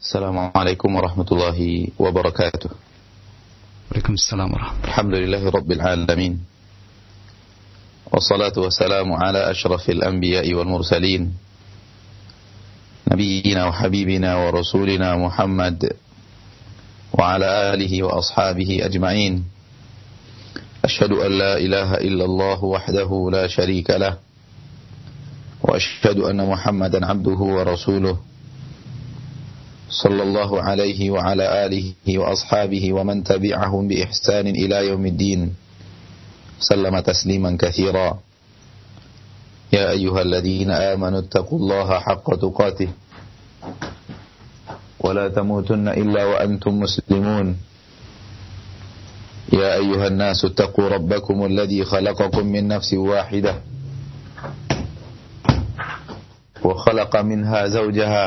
السلام عليكم ورحمة الله وبركاته. وعليكم السلام ورحمة الله. الحمد لله رب العالمين. والصلاة والسلام على أشرف الأنبياء والمرسلين. نبينا وحبيبنا ورسولنا محمد وعلى آله وأصحابه أجمعين. أشهد أن لا إله إلا الله وحده لا شريك له. وأشهد أن محمدا عبده ورسوله. صلى الله عليه وعلى آله وأصحابه ومن تبعهم بإحسان إلى يوم الدين. سلم تسليما كثيرا. يا أيها الذين آمنوا اتقوا الله حق تقاته. ولا تموتن إلا وأنتم مسلمون. يا أيها الناس اتقوا ربكم الذي خلقكم من نفس واحدة. وخلق منها زوجها.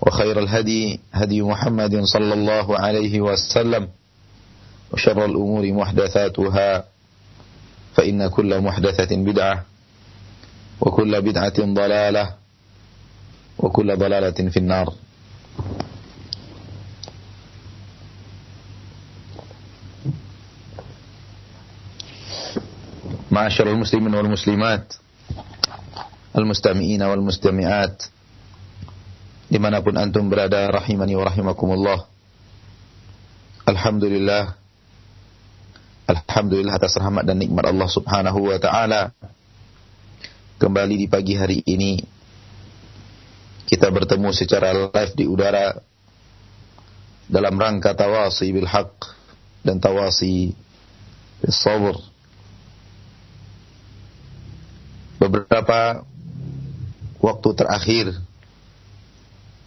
وخير الهدي هدي محمد صلى الله عليه وسلم وشر الأمور محدثاتها فإن كل محدثة بدعة وكل بدعة ضلالة وكل ضلالة في النار. معاشر المسلمين والمسلمات المستمعين والمستمعات di mana pun antum berada rahimani wa rahimakumullah. Alhamdulillah. Alhamdulillah atas rahmat dan nikmat Allah subhanahu wa ta'ala. Kembali di pagi hari ini Kita bertemu secara live di udara Dalam rangka tawasi bil haq Dan tawasi bil sabr. Beberapa waktu terakhir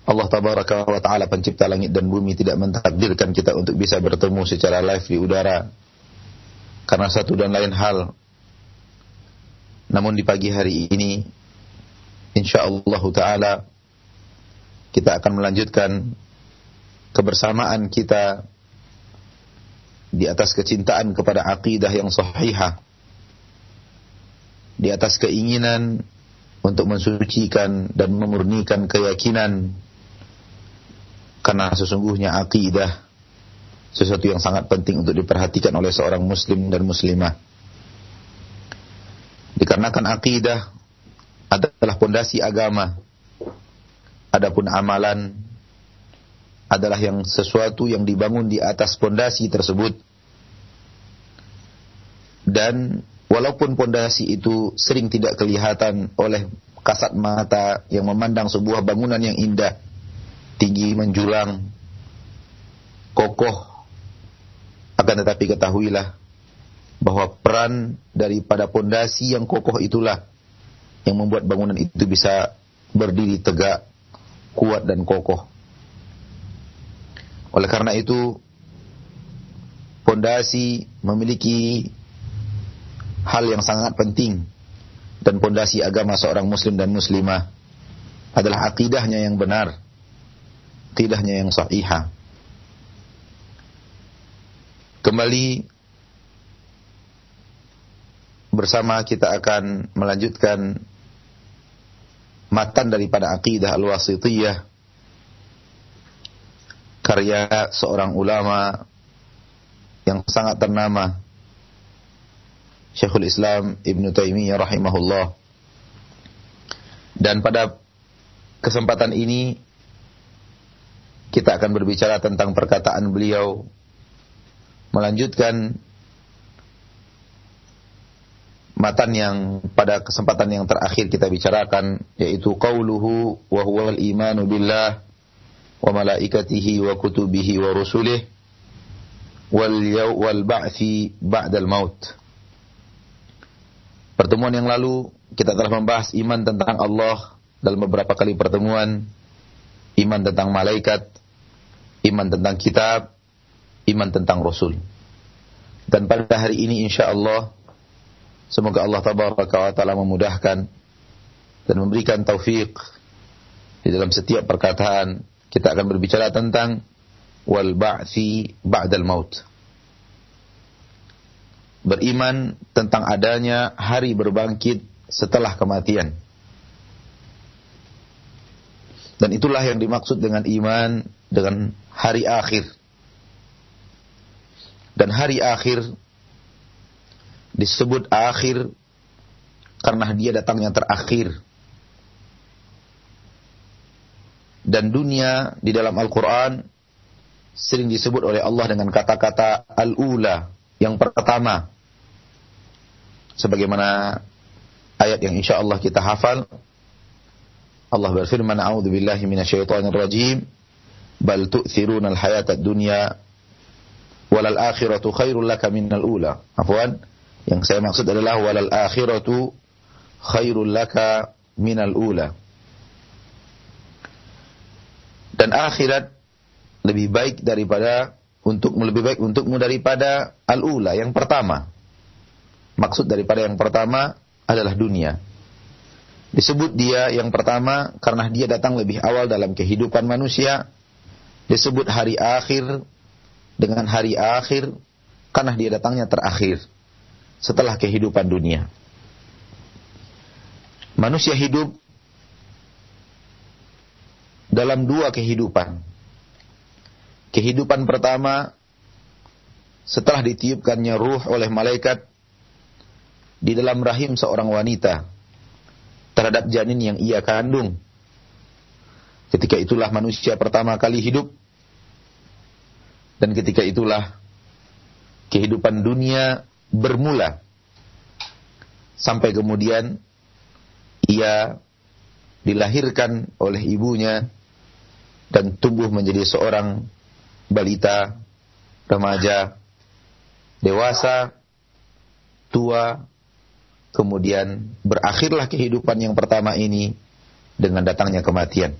Allah tabaraka wa taala pencipta langit dan bumi tidak mentakdirkan kita untuk bisa bertemu secara live di udara karena satu dan lain hal. Namun di pagi hari ini insyaallah taala kita akan melanjutkan kebersamaan kita di atas kecintaan kepada akidah yang sahihah di atas keinginan untuk mensucikan dan memurnikan keyakinan karena sesungguhnya akidah sesuatu yang sangat penting untuk diperhatikan oleh seorang muslim dan muslimah. Dikarenakan akidah adalah pondasi agama. Adapun amalan adalah yang sesuatu yang dibangun di atas pondasi tersebut. Dan walaupun pondasi itu sering tidak kelihatan oleh kasat mata yang memandang sebuah bangunan yang indah, tinggi menjulang, kokoh. Akan tetapi ketahuilah bahwa peran daripada pondasi yang kokoh itulah yang membuat bangunan itu bisa berdiri tegak, kuat dan kokoh. Oleh karena itu, pondasi memiliki hal yang sangat penting dan pondasi agama seorang muslim dan muslimah adalah akidahnya yang benar akidahnya yang sahihah. Kembali bersama kita akan melanjutkan matan daripada akidah al-wasitiyah karya seorang ulama yang sangat ternama Syekhul Islam Ibn Taimiyah rahimahullah dan pada kesempatan ini kita akan berbicara tentang perkataan beliau melanjutkan matan yang pada kesempatan yang terakhir kita bicarakan yaitu qauluhu wa huwal imanu billah wa malaikatihi wa kutubihi wa rusulih wal wal ba'thi ba'dal maut. Pertemuan yang lalu kita telah membahas iman tentang Allah dalam beberapa kali pertemuan iman tentang malaikat, iman tentang kitab, iman tentang rasul. Dan pada hari ini insya Allah semoga Allah tabaraka wa taala memudahkan dan memberikan taufik di dalam setiap perkataan kita akan berbicara tentang wal ba'thi ba'dal maut. Beriman tentang adanya hari berbangkit setelah kematian. Dan itulah yang dimaksud dengan iman dengan hari akhir. Dan hari akhir disebut akhir karena dia datangnya terakhir. Dan dunia di dalam Al-Quran sering disebut oleh Allah dengan kata-kata al-ula, yang pertama. Sebagaimana ayat yang insya Allah kita hafal, Allah berfirman, "A'udzu billahi rajim, bal tu'thiruna al-hayata ad-dunya walal akhiratu khairul laka minal ula." Afwan, yang saya maksud adalah walal akhiratu khairul laka minal ula. Dan akhirat lebih baik daripada untuk lebih baik untukmu daripada al-ula yang pertama. Maksud daripada yang pertama adalah dunia. Disebut dia yang pertama karena dia datang lebih awal dalam kehidupan manusia. Disebut hari akhir dengan hari akhir karena dia datangnya terakhir setelah kehidupan dunia. Manusia hidup dalam dua kehidupan. Kehidupan pertama setelah ditiupkannya ruh oleh malaikat di dalam rahim seorang wanita terhadap janin yang ia kandung. Ketika itulah manusia pertama kali hidup dan ketika itulah kehidupan dunia bermula sampai kemudian ia dilahirkan oleh ibunya dan tumbuh menjadi seorang balita, remaja, dewasa, tua, kemudian berakhirlah kehidupan yang pertama ini dengan datangnya kematian.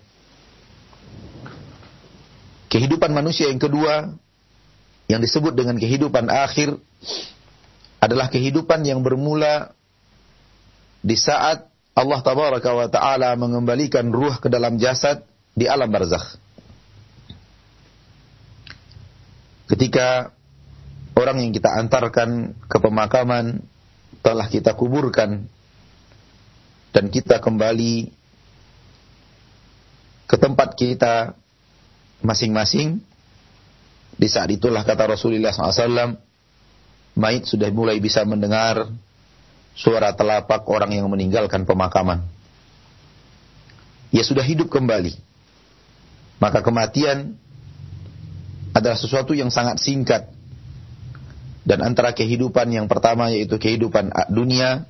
Kehidupan manusia yang kedua yang disebut dengan kehidupan akhir adalah kehidupan yang bermula di saat Allah tabaraka wa taala mengembalikan ruh ke dalam jasad di alam barzakh. Ketika orang yang kita antarkan ke pemakaman telah kita kuburkan dan kita kembali ke tempat kita masing-masing di saat itulah kata Rasulullah SAW mayit sudah mulai bisa mendengar suara telapak orang yang meninggalkan pemakaman. Ia sudah hidup kembali. Maka kematian adalah sesuatu yang sangat singkat. Dan antara kehidupan yang pertama yaitu kehidupan dunia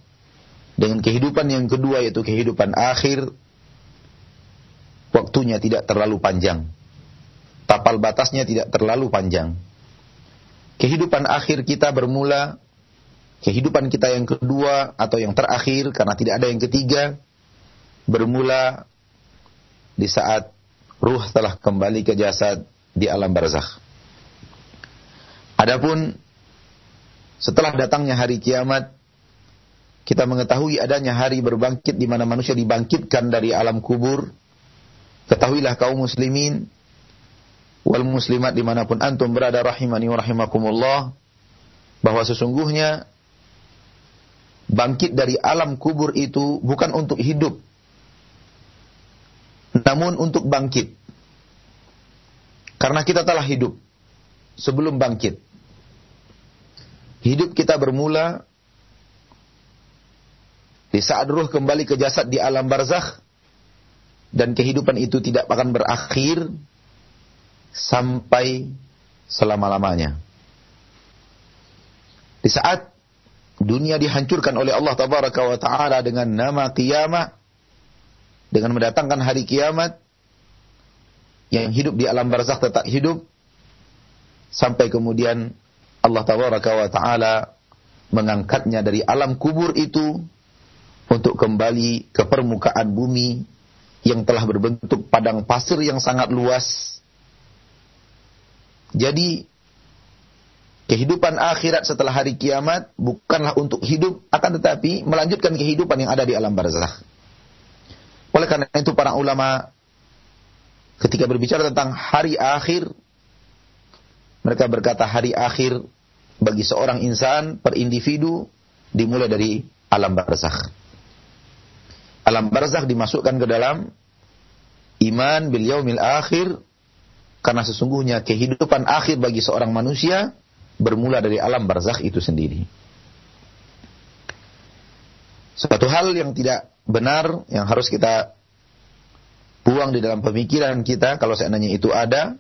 dengan kehidupan yang kedua yaitu kehidupan akhir waktunya tidak terlalu panjang. Tapal batasnya tidak terlalu panjang. Kehidupan akhir kita bermula kehidupan kita yang kedua atau yang terakhir karena tidak ada yang ketiga bermula di saat ruh telah kembali ke jasad di alam barzakh. Adapun setelah datangnya hari kiamat, kita mengetahui adanya hari berbangkit di mana manusia dibangkitkan dari alam kubur. Ketahuilah kaum muslimin wal muslimat di mana pun antum berada rahimani wa rahimakumullah bahwa sesungguhnya bangkit dari alam kubur itu bukan untuk hidup namun untuk bangkit. Karena kita telah hidup sebelum bangkit. Hidup kita bermula di saat ruh kembali ke jasad di alam barzakh dan kehidupan itu tidak akan berakhir sampai selama-lamanya. Di saat dunia dihancurkan oleh Allah tabaraka wa taala dengan nama kiamat dengan mendatangkan hari kiamat yang hidup di alam barzakh tetap hidup sampai kemudian Allah tabaraka wa taala mengangkatnya dari alam kubur itu untuk kembali ke permukaan bumi yang telah berbentuk padang pasir yang sangat luas. Jadi kehidupan akhirat setelah hari kiamat bukanlah untuk hidup akan tetapi melanjutkan kehidupan yang ada di alam barzakh. Oleh karena itu para ulama ketika berbicara tentang hari akhir mereka berkata hari akhir bagi seorang insan per individu dimulai dari alam barzakh. Alam barzakh dimasukkan ke dalam iman bil yaumil akhir karena sesungguhnya kehidupan akhir bagi seorang manusia bermula dari alam barzakh itu sendiri. Satu hal yang tidak benar yang harus kita buang di dalam pemikiran kita kalau seandainya itu ada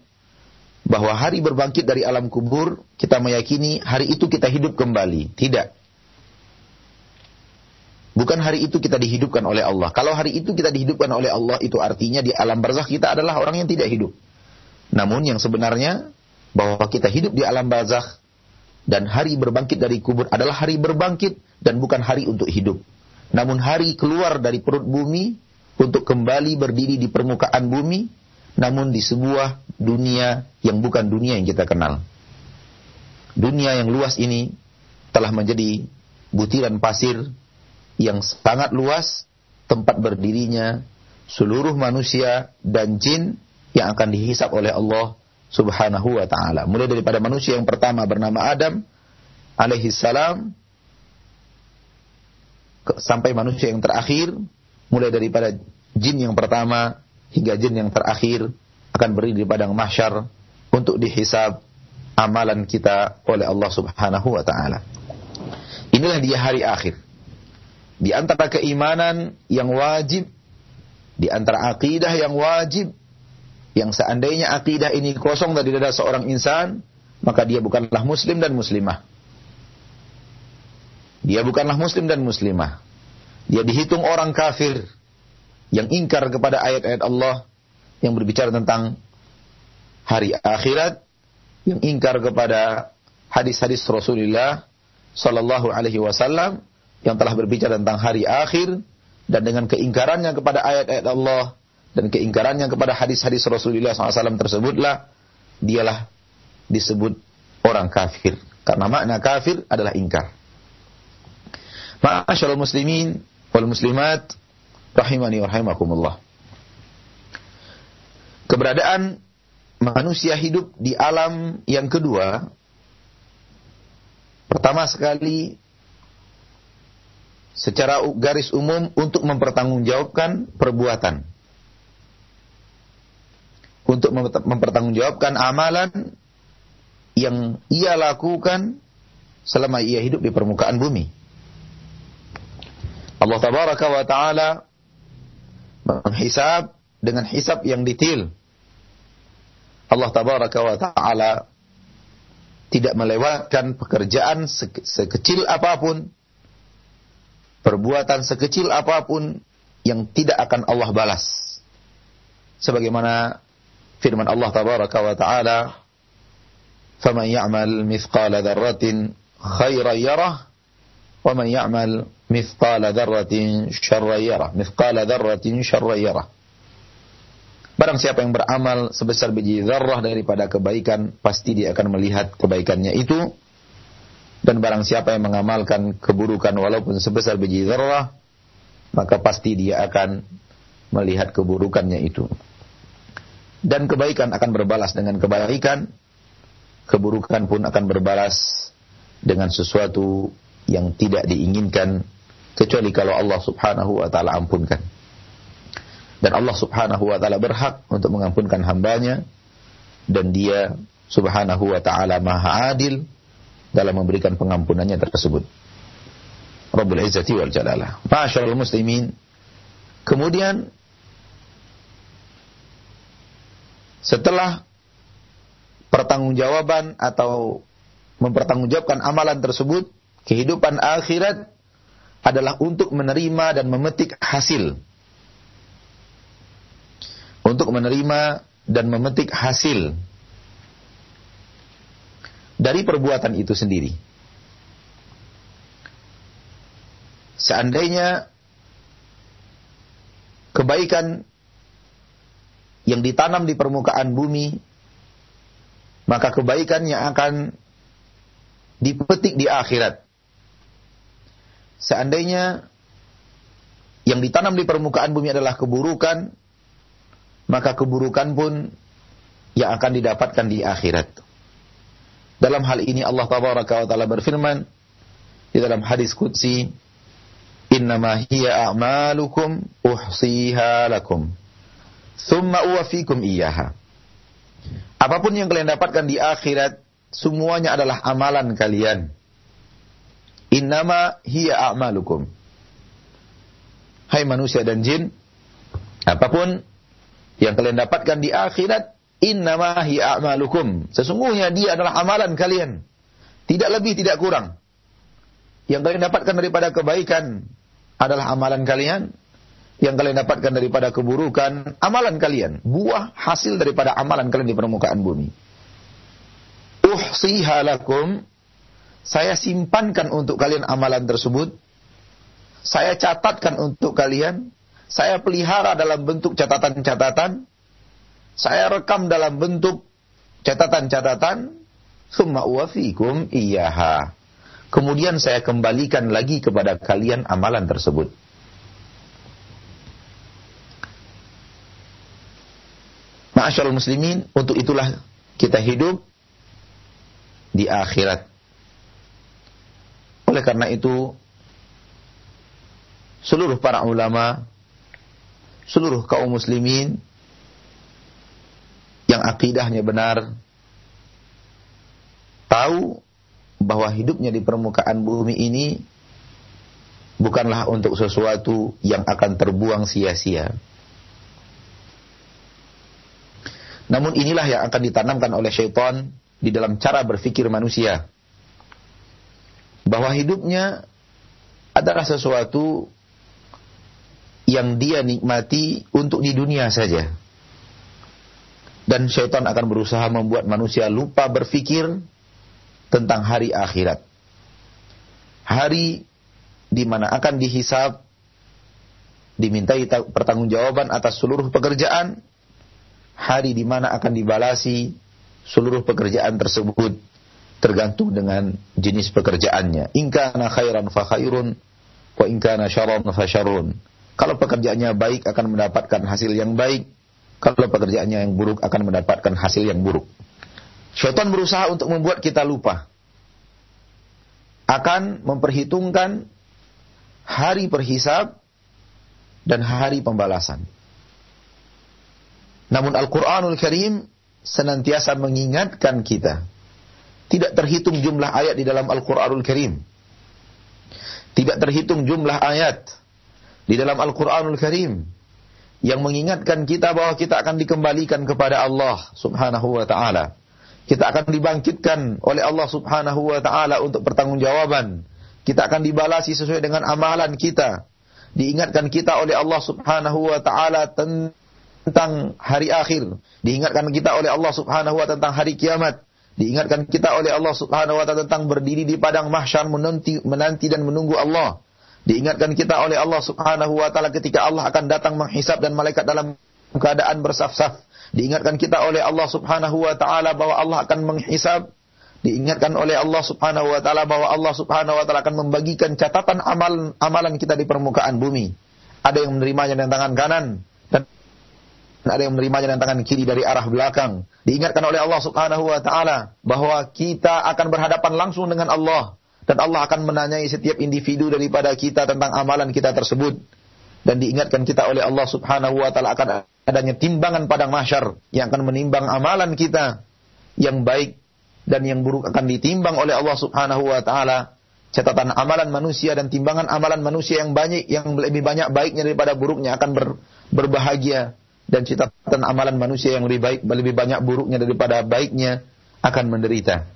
bahwa hari berbangkit dari alam kubur kita meyakini hari itu kita hidup kembali. Tidak. Bukan hari itu kita dihidupkan oleh Allah. Kalau hari itu kita dihidupkan oleh Allah itu artinya di alam barzakh kita adalah orang yang tidak hidup. Namun yang sebenarnya bahwa kita hidup di alam barzakh dan hari berbangkit dari kubur adalah hari berbangkit dan bukan hari untuk hidup. Namun hari keluar dari perut bumi untuk kembali berdiri di permukaan bumi, namun di sebuah dunia yang bukan dunia yang kita kenal. Dunia yang luas ini telah menjadi butiran pasir yang sangat luas, tempat berdirinya seluruh manusia dan jin yang akan dihisap oleh Allah Subhanahu wa taala. Mulai daripada manusia yang pertama bernama Adam alaihi salam sampai manusia yang terakhir mulai daripada jin yang pertama hingga jin yang terakhir akan berdiri di padang mahsyar untuk dihisab amalan kita oleh Allah Subhanahu wa taala. Inilah dia hari akhir. Di antara keimanan yang wajib, di antara akidah yang wajib yang seandainya akidah ini kosong dari dada seorang insan, maka dia bukanlah muslim dan muslimah. Dia bukanlah muslim dan muslimah. Dia dihitung orang kafir yang ingkar kepada ayat-ayat Allah yang berbicara tentang hari akhirat, yang ingkar kepada hadis-hadis Rasulullah sallallahu alaihi wasallam yang telah berbicara tentang hari akhir dan dengan keingkarannya kepada ayat-ayat Allah dan keingkarannya kepada hadis-hadis Rasulullah SAW tersebutlah dialah disebut orang kafir. Karena makna kafir adalah ingkar. Ma'asyarul muslimin wal muslimat rahimani wa rahimakumullah. Keberadaan manusia hidup di alam yang kedua pertama sekali secara garis umum untuk mempertanggungjawabkan perbuatan untuk mempertanggungjawabkan amalan yang ia lakukan selama ia hidup di permukaan bumi. Allah tabaraka wa taala menghisab dengan hisab yang detail. Allah tabaraka wa taala tidak melewatkan pekerjaan sekecil apa pun, perbuatan sekecil apa pun yang tidak akan Allah balas. Sebagaimana firman Allah tabaraka wa taala faman ya'mal mithqala dzarratin khairan yarah wa man ya'mal mithqala dzarratin syarran yarah. Mithqala dzarratin syarran yarah. Barang siapa yang beramal sebesar biji zarrah daripada kebaikan, pasti dia akan melihat kebaikannya itu. Dan barang siapa yang mengamalkan keburukan walaupun sebesar biji zarrah, maka pasti dia akan melihat keburukannya itu dan kebaikan akan berbalas dengan kebaikan, keburukan pun akan berbalas dengan sesuatu yang tidak diinginkan kecuali kalau Allah Subhanahu wa taala ampunkan. Dan Allah Subhanahu wa taala berhak untuk mengampunkan hambanya dan dia Subhanahu wa taala Maha Adil dalam memberikan pengampunannya tersebut. Rabbul Izzati wal Jalalah. Masyaallah muslimin. Kemudian setelah pertanggungjawaban atau mempertanggungjawabkan amalan tersebut, kehidupan akhirat adalah untuk menerima dan memetik hasil. Untuk menerima dan memetik hasil dari perbuatan itu sendiri. Seandainya kebaikan yang ditanam di permukaan bumi, maka kebaikannya akan dipetik di akhirat. Seandainya yang ditanam di permukaan bumi adalah keburukan, maka keburukan pun yang akan didapatkan di akhirat. Dalam hal ini Allah Tabaraka wa taala berfirman di dalam hadis qudsi, "Innama hiya a'malukum uhsiha lakum, thumma uwafikum iyyaha." Apa pun yang kalian dapatkan di akhirat, semuanya adalah amalan kalian. Innama hiya a'malukum. Hai manusia dan jin, apa pun yang kalian dapatkan di akhirat, innama hiya a'malukum. Sesungguhnya dia adalah amalan kalian. Tidak lebih, tidak kurang. Yang kalian dapatkan daripada kebaikan adalah amalan kalian. Yang kalian dapatkan daripada keburukan, amalan kalian. Buah hasil daripada amalan kalian di permukaan bumi. Uhsiha lakum saya simpankan untuk kalian amalan tersebut. Saya catatkan untuk kalian. Saya pelihara dalam bentuk catatan-catatan. Saya rekam dalam bentuk catatan-catatan. Summa uwafikum iyaha. Kemudian saya kembalikan lagi kepada kalian amalan tersebut. Ma'asyarul muslimin, untuk itulah kita hidup di akhirat. Oleh karena itu, seluruh para ulama, seluruh kaum muslimin yang akidahnya benar, tahu bahwa hidupnya di permukaan bumi ini bukanlah untuk sesuatu yang akan terbuang sia-sia. Namun inilah yang akan ditanamkan oleh syaitan di dalam cara berpikir manusia bahwa hidupnya adalah sesuatu yang dia nikmati untuk di dunia saja. Dan syaitan akan berusaha membuat manusia lupa berpikir tentang hari akhirat. Hari di mana akan dihisap, dimintai pertanggungjawaban atas seluruh pekerjaan, hari di mana akan dibalasi seluruh pekerjaan tersebut tergantung dengan jenis pekerjaannya. Ingkana khairan fa khairun wa ingkana syarran fa syarrun. Kalau pekerjaannya baik akan mendapatkan hasil yang baik, kalau pekerjaannya yang buruk akan mendapatkan hasil yang buruk. Syaitan berusaha untuk membuat kita lupa. Akan memperhitungkan hari perhisab dan hari pembalasan. Namun Al-Quranul Karim senantiasa mengingatkan kita tidak terhitung jumlah ayat di dalam Al-Quranul Karim. Tidak terhitung jumlah ayat di dalam Al-Quranul Karim yang mengingatkan kita bahwa kita akan dikembalikan kepada Allah Subhanahu wa taala. Kita akan dibangkitkan oleh Allah Subhanahu wa taala untuk pertanggungjawaban. Kita akan dibalasi sesuai dengan amalan kita. Diingatkan kita oleh Allah Subhanahu wa taala tentang hari akhir. Diingatkan kita oleh Allah Subhanahu wa tentang hari kiamat. Diingatkan kita oleh Allah Subhanahu wa taala tentang berdiri di padang mahsyar menanti, menanti dan menunggu Allah. Diingatkan kita oleh Allah Subhanahu wa taala ketika Allah akan datang menghisap dan malaikat dalam keadaan bersaf-saf. Diingatkan kita oleh Allah Subhanahu wa taala bahwa Allah akan menghisap. Diingatkan oleh Allah Subhanahu wa taala bahwa Allah Subhanahu wa taala akan membagikan catatan amal amalan kita di permukaan bumi. Ada yang menerimanya dengan tangan kanan dan ada yang menerimanya dengan tangan kiri dari arah belakang. Diingatkan oleh Allah Subhanahu wa taala bahwa kita akan berhadapan langsung dengan Allah dan Allah akan menanyai setiap individu daripada kita tentang amalan kita tersebut. Dan diingatkan kita oleh Allah Subhanahu wa taala akan adanya timbangan padang mahsyar yang akan menimbang amalan kita yang baik dan yang buruk akan ditimbang oleh Allah Subhanahu wa taala. Catatan amalan manusia dan timbangan amalan manusia yang banyak yang lebih banyak baiknya daripada buruknya akan ber, berbahagia dan catatan amalan manusia yang lebih baik lebih banyak buruknya daripada baiknya akan menderita.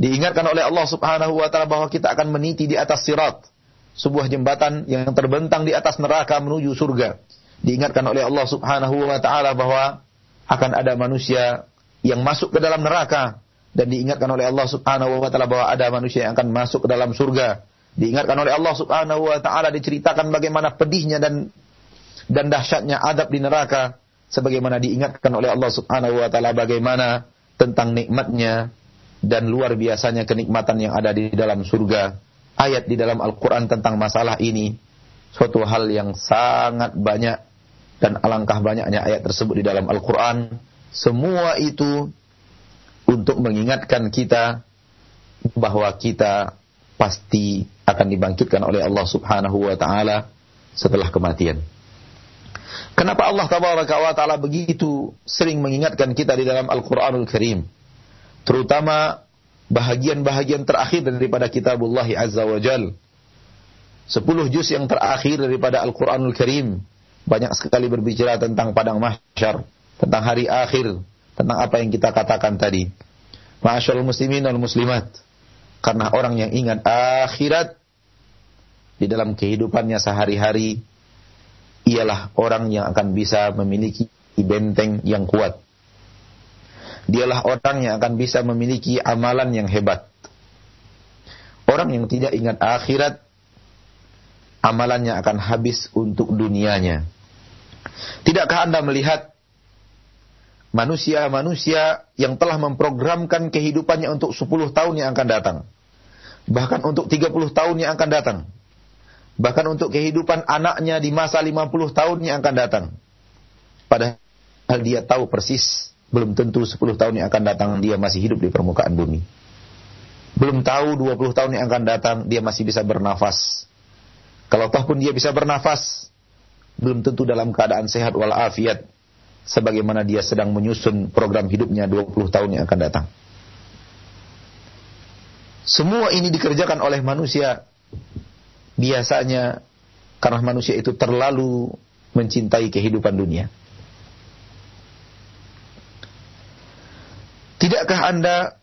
Diingatkan oleh Allah Subhanahu wa taala bahwa kita akan meniti di atas sirat, sebuah jembatan yang terbentang di atas neraka menuju surga. Diingatkan oleh Allah Subhanahu wa taala bahwa akan ada manusia yang masuk ke dalam neraka dan diingatkan oleh Allah Subhanahu wa taala bahwa ada manusia yang akan masuk ke dalam surga. Diingatkan oleh Allah Subhanahu wa taala diceritakan bagaimana pedihnya dan dan dahsyatnya adab di neraka sebagaimana diingatkan oleh Allah Subhanahu wa taala bagaimana tentang nikmatnya dan luar biasanya kenikmatan yang ada di dalam surga. Ayat di dalam Al-Qur'an tentang masalah ini suatu hal yang sangat banyak dan alangkah banyaknya ayat tersebut di dalam Al-Qur'an. Semua itu untuk mengingatkan kita bahwa kita pasti akan dibangkitkan oleh Allah Subhanahu wa taala setelah kematian. Kenapa Allah tabaraka wa taala begitu sering mengingatkan kita di dalam Al-Qur'anul Karim? Terutama bahagian-bahagian terakhir daripada kitabullah azza wa jal. Sepuluh juz yang terakhir daripada Al-Qur'anul Karim banyak sekali berbicara tentang padang mahsyar, tentang hari akhir, tentang apa yang kita katakan tadi. Ma'asyarul muslimin wal muslimat. Karena orang yang ingat akhirat di dalam kehidupannya sehari-hari ialah orang yang akan bisa memiliki benteng yang kuat. Dialah orang yang akan bisa memiliki amalan yang hebat. Orang yang tidak ingat akhirat, amalannya akan habis untuk dunianya. Tidakkah Anda melihat manusia-manusia yang telah memprogramkan kehidupannya untuk 10 tahun yang akan datang? Bahkan untuk 30 tahun yang akan datang Bahkan untuk kehidupan anaknya di masa 50 tahun yang akan datang. Padahal dia tahu persis, belum tentu 10 tahun yang akan datang dia masih hidup di permukaan bumi. Belum tahu 20 tahun yang akan datang dia masih bisa bernafas. Kalau toh pun dia bisa bernafas, belum tentu dalam keadaan sehat walafiat sebagaimana dia sedang menyusun program hidupnya 20 tahun yang akan datang. Semua ini dikerjakan oleh manusia biasanya karena manusia itu terlalu mencintai kehidupan dunia. Tidakkah Anda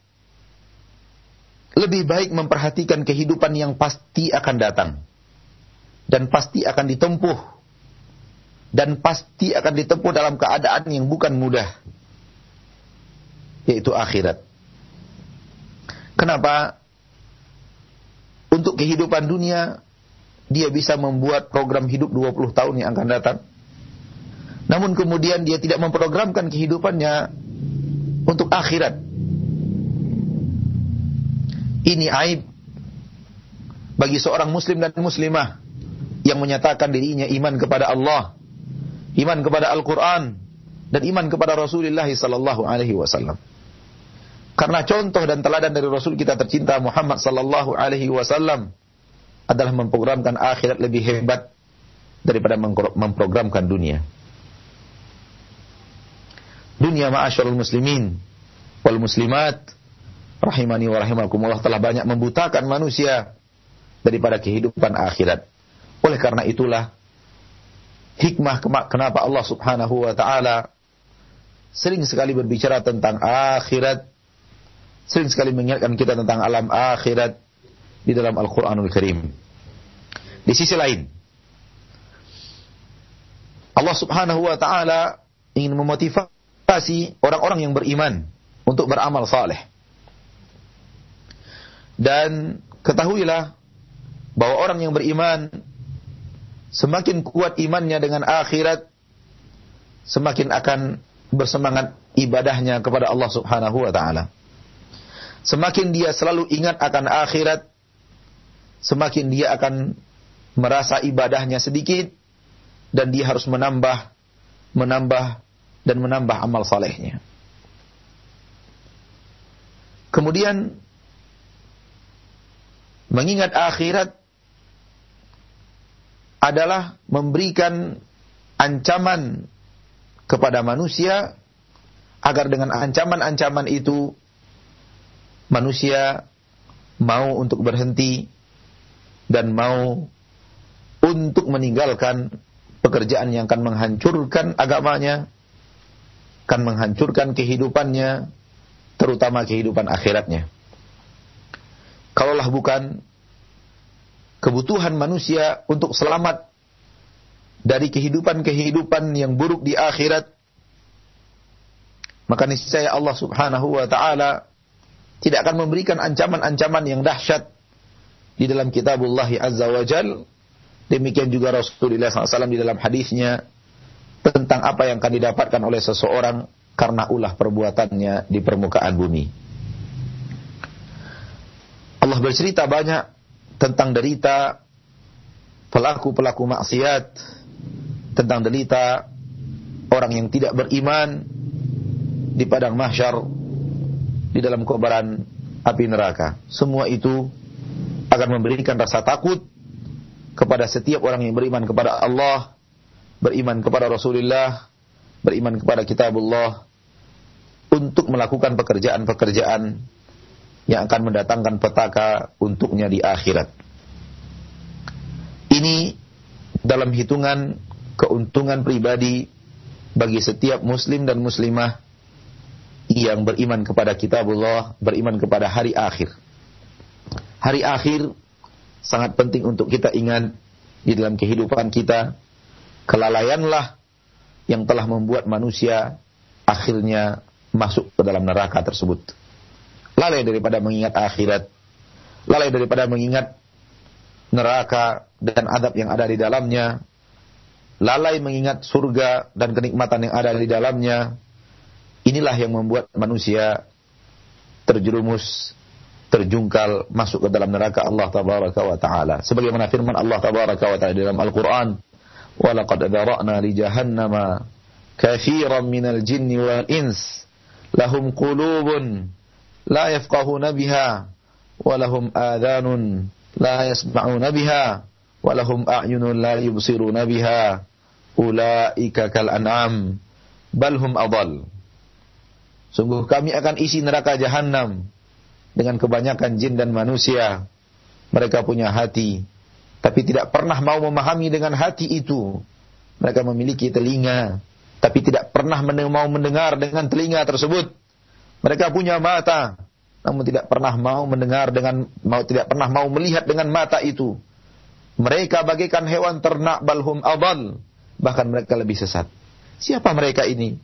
lebih baik memperhatikan kehidupan yang pasti akan datang dan pasti akan ditempuh dan pasti akan ditempuh dalam keadaan yang bukan mudah yaitu akhirat. Kenapa? Untuk kehidupan dunia dia bisa membuat program hidup 20 tahun yang akan datang. Namun kemudian dia tidak memprogramkan kehidupannya untuk akhirat. Ini aib bagi seorang muslim dan muslimah yang menyatakan dirinya iman kepada Allah, iman kepada Al-Quran, dan iman kepada Rasulullah sallallahu alaihi wasallam. Karena contoh dan teladan dari Rasul kita tercinta Muhammad sallallahu alaihi wasallam adalah memprogramkan akhirat lebih hebat daripada memprogramkan dunia. Dunia ma'asyarul muslimin wal muslimat rahimani wa rahimakumullah telah banyak membutakan manusia daripada kehidupan akhirat. Oleh karena itulah hikmah kenapa Allah Subhanahu wa taala sering sekali berbicara tentang akhirat, sering sekali mengingatkan kita tentang alam akhirat, di dalam Al-Quranul Karim. Di sisi lain, Allah Subhanahu wa taala ingin memotivasi orang-orang yang beriman untuk beramal saleh. Dan ketahuilah bahwa orang yang beriman semakin kuat imannya dengan akhirat, semakin akan bersemangat ibadahnya kepada Allah Subhanahu wa taala. Semakin dia selalu ingat akan akhirat, semakin dia akan merasa ibadahnya sedikit dan dia harus menambah menambah dan menambah amal salehnya. Kemudian mengingat akhirat adalah memberikan ancaman kepada manusia agar dengan ancaman-ancaman itu manusia mau untuk berhenti dan mau untuk meninggalkan pekerjaan yang akan menghancurkan agamanya, akan menghancurkan kehidupannya, terutama kehidupan akhiratnya. Kalaulah bukan kebutuhan manusia untuk selamat dari kehidupan-kehidupan yang buruk di akhirat, maka niscaya Allah Subhanahu wa taala tidak akan memberikan ancaman-ancaman yang dahsyat di dalam kitabullah azza wa jal. Demikian juga Rasulullah SAW di dalam hadisnya tentang apa yang akan didapatkan oleh seseorang karena ulah perbuatannya di permukaan bumi. Allah bercerita banyak tentang derita pelaku-pelaku maksiat, tentang derita orang yang tidak beriman di padang mahsyar di dalam kobaran api neraka. Semua itu akan memberikan rasa takut kepada setiap orang yang beriman kepada Allah, beriman kepada Rasulullah, beriman kepada kitabullah untuk melakukan pekerjaan-pekerjaan yang akan mendatangkan petaka untuknya di akhirat. Ini dalam hitungan keuntungan pribadi bagi setiap muslim dan muslimah yang beriman kepada kitabullah, beriman kepada hari akhir. Hari akhir sangat penting untuk kita ingat di dalam kehidupan kita. Kelalaianlah yang telah membuat manusia akhirnya masuk ke dalam neraka tersebut. Lalai daripada mengingat akhirat, lalai daripada mengingat neraka dan adab yang ada di dalamnya, lalai mengingat surga dan kenikmatan yang ada di dalamnya. Inilah yang membuat manusia terjerumus, terjungkal masuk ke dalam neraka Allah tabaraka wa taala. Sebagaimana firman Allah tabaraka wa taala dalam Al-Qur'an, "Wa laqad dzara'na li jahannama katsiran minal jinni wal ins." lahum qulubun la yafqahuna biha wa lahum adhanun la yasma'una biha wa lahum a'yunun la yubsiruna biha ulaika kal an'am bal hum adall sungguh kami akan isi neraka jahanam dengan kebanyakan jin dan manusia mereka punya hati tapi tidak pernah mau memahami dengan hati itu mereka memiliki telinga tapi tidak pernah mau mendengar dengan telinga tersebut. Mereka punya mata, namun tidak pernah mau mendengar dengan mau tidak pernah mau melihat dengan mata itu. Mereka bagaikan hewan ternak balhum abal, bahkan mereka lebih sesat. Siapa mereka ini?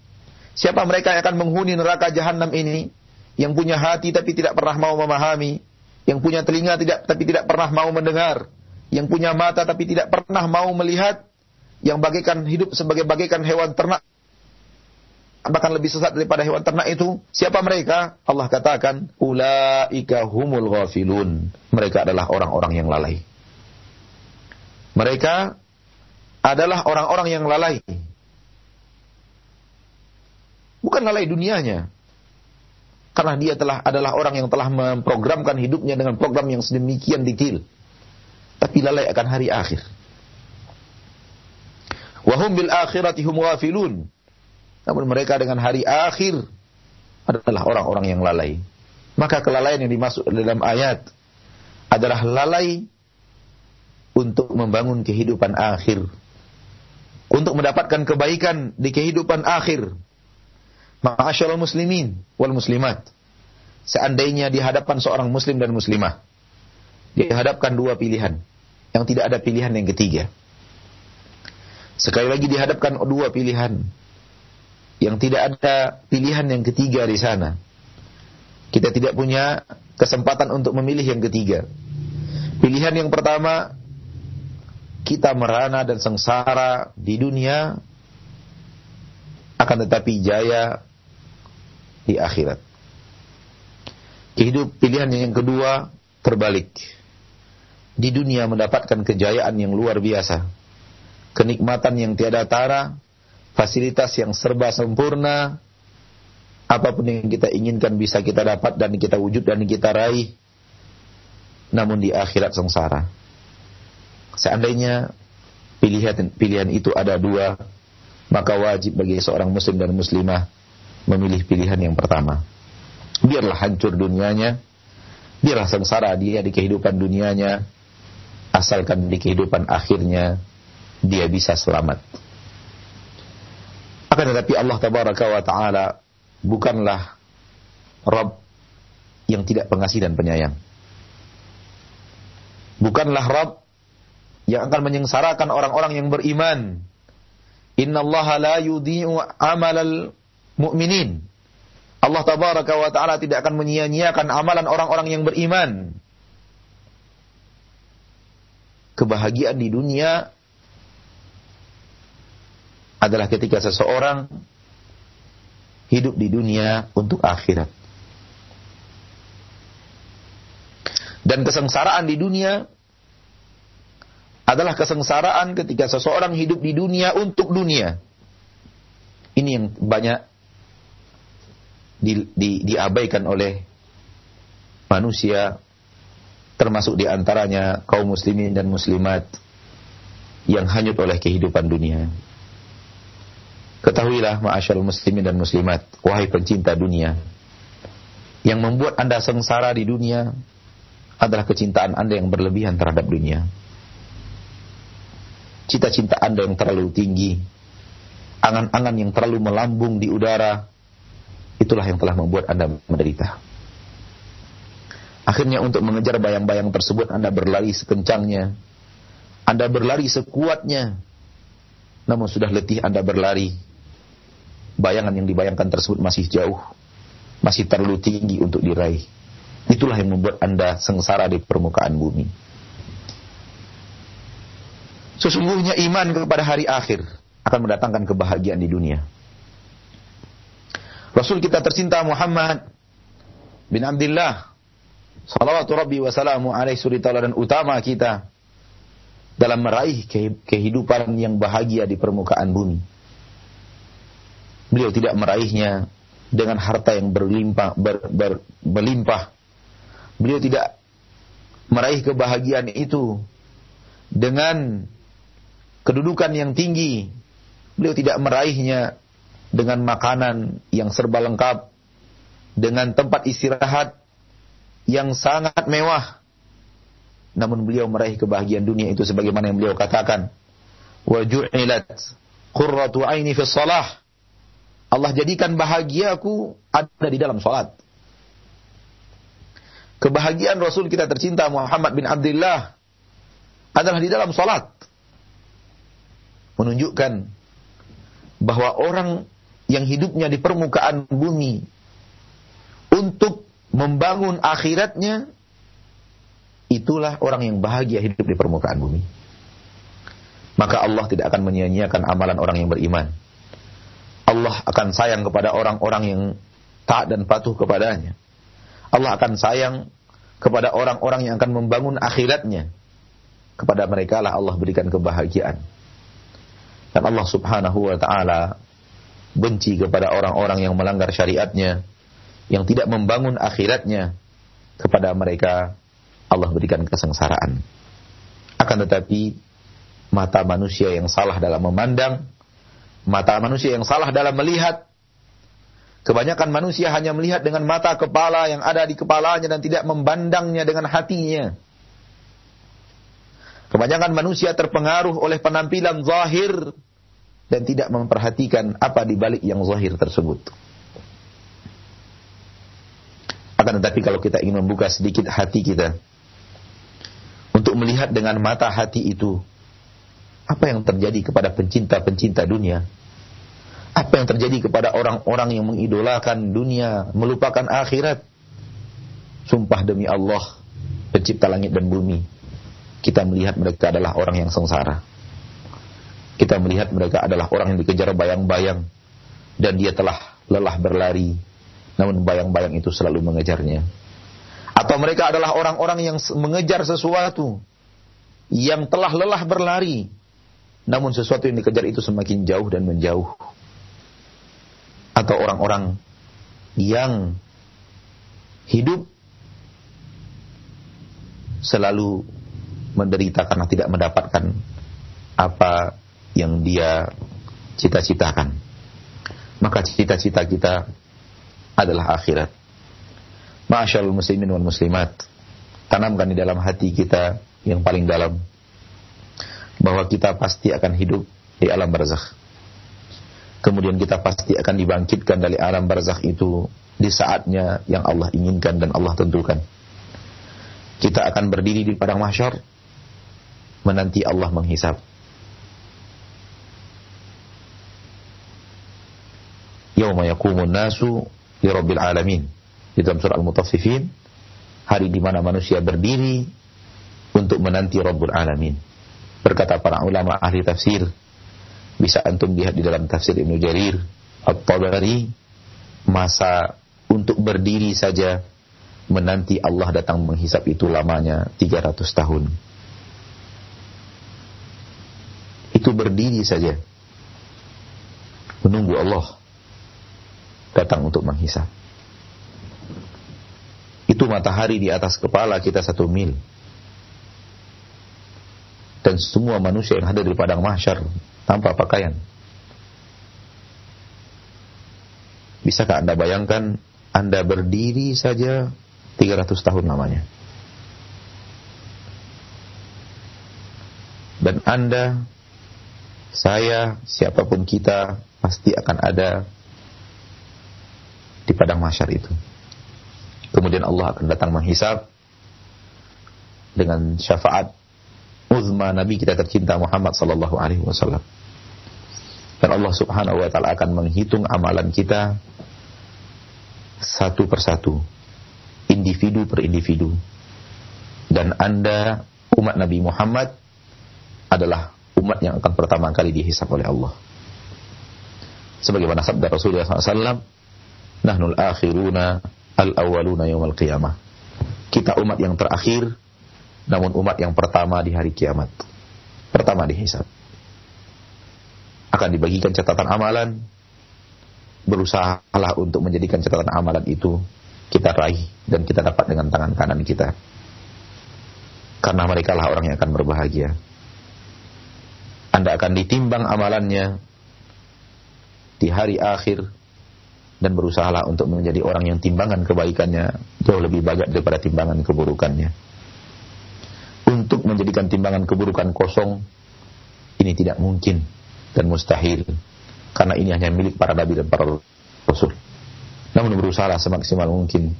Siapa mereka yang akan menghuni neraka jahanam ini? Yang punya hati tapi tidak pernah mau memahami, yang punya telinga tidak tapi tidak pernah mau mendengar, yang punya mata tapi tidak pernah mau melihat, yang bagaikan hidup sebagai bagaikan hewan ternak. Bahkan lebih sesat daripada hewan ternak itu siapa mereka? Allah katakan ulaika humul ghafilun. Mereka adalah orang-orang yang lalai. Mereka adalah orang-orang yang lalai. Bukan lalai dunianya karena dia telah adalah orang yang telah memprogramkan hidupnya dengan program yang sedemikian detail tapi lalai akan hari akhir Wahum bil akhirati hum ghafilun. Namun mereka dengan hari akhir adalah orang-orang yang lalai. Maka kelalaian yang dimasuk dalam ayat adalah lalai untuk membangun kehidupan akhir. Untuk mendapatkan kebaikan di kehidupan akhir. Ma'asyarul muslimin wal muslimat. Seandainya di hadapan seorang muslim dan muslimah. Dihadapkan dua pilihan. Yang tidak ada pilihan yang ketiga. Sekali lagi dihadapkan dua pilihan. Yang tidak ada pilihan yang ketiga di sana. Kita tidak punya kesempatan untuk memilih yang ketiga. Pilihan yang pertama, kita merana dan sengsara di dunia, akan tetapi jaya di akhirat. Hidup pilihan yang kedua terbalik. Di dunia mendapatkan kejayaan yang luar biasa kenikmatan yang tiada tara, fasilitas yang serba sempurna, apa pun yang kita inginkan bisa kita dapat dan kita wujud dan kita raih, namun di akhirat sengsara. Seandainya pilihan pilihan itu ada dua, maka wajib bagi seorang muslim dan muslimah memilih pilihan yang pertama. Biarlah hancur dunianya, biarlah sengsara dia di kehidupan dunianya, asalkan di kehidupan akhirnya dia bisa selamat. Akan tetapi Allah tabaraka wa taala bukanlah Rabb yang tidak pengasih dan penyayang. Bukanlah Rabb yang akan menyengsarakan orang-orang yang beriman. Inna Allah la yudhi'u amalal mu'minin. Allah tabaraka wa ta'ala tidak akan menyia-nyiakan amalan orang-orang yang beriman. Kebahagiaan di dunia adalah ketika seseorang hidup di dunia untuk akhirat. Dan kesengsaraan di dunia adalah kesengsaraan ketika seseorang hidup di dunia untuk dunia. Ini yang banyak di, di, diabaikan oleh manusia, termasuk di antaranya kaum muslimin dan muslimat yang hanyut oleh kehidupan dunia. Ketahuilah ma'asyal muslimin dan muslimat, wahai pencinta dunia, yang membuat anda sengsara di dunia adalah kecintaan anda yang berlebihan terhadap dunia. Cita-cita anda yang terlalu tinggi, angan-angan yang terlalu melambung di udara, itulah yang telah membuat anda menderita. Akhirnya untuk mengejar bayang-bayang tersebut anda berlari sekencangnya, anda berlari sekuatnya, namun sudah letih Anda berlari. Bayangan yang dibayangkan tersebut masih jauh, masih terlalu tinggi untuk diraih. Itulah yang membuat Anda sengsara di permukaan bumi. Sesungguhnya iman kepada hari akhir akan mendatangkan kebahagiaan di dunia. Rasul kita tercinta Muhammad bin Abdullah salawatu rabbi wa salamu alaihi suri dan utama kita dalam meraih kehidupan yang bahagia di permukaan bumi. Beliau tidak meraihnya dengan harta yang berlimpah, ber, ber, berlimpah. Beliau tidak meraih kebahagiaan itu dengan kedudukan yang tinggi. Beliau tidak meraihnya dengan makanan yang serba lengkap, dengan tempat istirahat yang sangat mewah. Namun beliau meraih kebahagiaan dunia itu sebagaimana yang beliau katakan wa ju'ilat qurratu aini fi shalah. Allah jadikan bahagiaku ada di dalam salat. Kebahagiaan Rasul kita tercinta Muhammad bin Abdullah adalah di dalam salat. Menunjukkan bahwa orang yang hidupnya di permukaan bumi untuk membangun akhiratnya itulah orang yang bahagia hidup di permukaan bumi. Maka Allah tidak akan menyia-nyiakan amalan orang yang beriman. Allah akan sayang kepada orang-orang yang taat dan patuh kepadanya. Allah akan sayang kepada orang-orang yang akan membangun akhiratnya. Kepada mereka lah Allah berikan kebahagiaan. Dan Allah subhanahu wa ta'ala benci kepada orang-orang yang melanggar syariatnya, yang tidak membangun akhiratnya, kepada mereka Allah berikan kesengsaraan. Akan tetapi mata manusia yang salah dalam memandang, mata manusia yang salah dalam melihat, kebanyakan manusia hanya melihat dengan mata kepala yang ada di kepalanya dan tidak memandangnya dengan hatinya. Kebanyakan manusia terpengaruh oleh penampilan zahir dan tidak memperhatikan apa di balik yang zahir tersebut. Akan tetapi kalau kita ingin membuka sedikit hati kita, untuk melihat dengan mata hati itu apa yang terjadi kepada pencinta-pencinta dunia. Apa yang terjadi kepada orang-orang yang mengidolakan dunia, melupakan akhirat. Sumpah demi Allah, pencipta langit dan bumi. Kita melihat mereka adalah orang yang sengsara. Kita melihat mereka adalah orang yang dikejar bayang-bayang. Dan dia telah lelah berlari. Namun bayang-bayang itu selalu mengejarnya atau mereka adalah orang-orang yang mengejar sesuatu yang telah lelah berlari. Namun sesuatu yang dikejar itu semakin jauh dan menjauh. Atau orang-orang yang hidup selalu menderita karena tidak mendapatkan apa yang dia cita-citakan. Maka cita-cita kita adalah akhirat. Masyaallah muslimin wal muslimat. Tanamkan di dalam hati kita yang paling dalam bahwa kita pasti akan hidup di alam barzakh. Kemudian kita pasti akan dibangkitkan dari alam barzakh itu di saatnya yang Allah inginkan dan Allah tentukan. Kita akan berdiri di padang mahsyar menanti Allah menghisap. Yauma yaqumun nasu li rabbil alamin di dalam surah Al-Mutaffifin, hari di mana manusia berdiri untuk menanti Rabbul Alamin. Berkata para ulama ahli tafsir, Bisa antum lihat di dalam tafsir Ibnu Jarir At-Tabari masa untuk berdiri saja menanti Allah datang menghisap itu lamanya 300 tahun. Itu berdiri saja menunggu Allah datang untuk menghisap. Itu matahari di atas kepala kita satu mil. Dan semua manusia yang ada di padang mahsyar tanpa pakaian. Bisakah Anda bayangkan Anda berdiri saja 300 tahun lamanya. Dan Anda, saya, siapa pun kita pasti akan ada di padang masyar itu. Kemudian Allah akan datang menghisap dengan syafaat uzma Nabi kita tercinta Muhammad sallallahu alaihi wasallam. Dan Allah Subhanahu wa taala akan menghitung amalan kita satu persatu, individu per individu. Dan Anda umat Nabi Muhammad adalah umat yang akan pertama kali dihisap oleh Allah sebagaimana sabda Rasulullah SAW, Nahnul akhiruna al-awwaluna yawmal qiyamah. Kita umat yang terakhir, namun umat yang pertama di hari kiamat. Pertama dihisap. Akan dibagikan catatan amalan, berusahalah untuk menjadikan catatan amalan itu kita raih dan kita dapat dengan tangan kanan kita. Karena mereka lah orang yang akan berbahagia. Anda akan ditimbang amalannya di hari akhir dan berusahalah untuk menjadi orang yang timbangan kebaikannya jauh lebih banyak daripada timbangan keburukannya. Untuk menjadikan timbangan keburukan kosong ini tidak mungkin dan mustahil karena ini hanya milik para nabi dan para rasul. Namun berusahalah semaksimal mungkin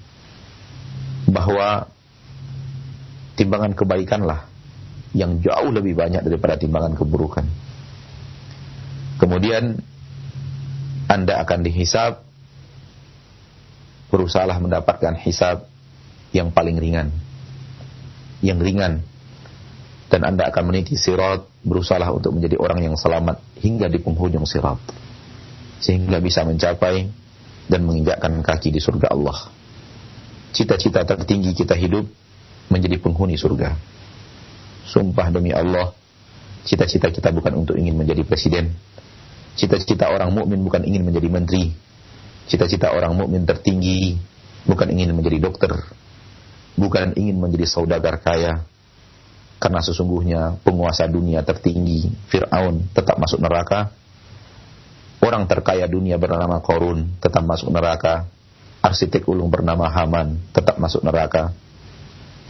bahwa timbangan kebaikanlah yang jauh lebih banyak daripada timbangan keburukan. Kemudian anda akan dihisap, berusahalah mendapatkan hisab yang paling ringan. Yang ringan. Dan Anda akan meniti sirat, berusahalah untuk menjadi orang yang selamat hingga di penghujung sirat. Sehingga bisa mencapai dan menginjakkan kaki di surga Allah. Cita-cita tertinggi kita hidup menjadi penghuni surga. Sumpah demi Allah, cita-cita kita bukan untuk ingin menjadi presiden, Cita-cita orang mukmin bukan ingin menjadi menteri. Cita-cita orang mukmin tertinggi bukan ingin menjadi dokter. Bukan ingin menjadi saudagar kaya. Karena sesungguhnya penguasa dunia tertinggi, Fir'aun, tetap masuk neraka. Orang terkaya dunia bernama Korun tetap masuk neraka. Arsitek ulung bernama Haman tetap masuk neraka.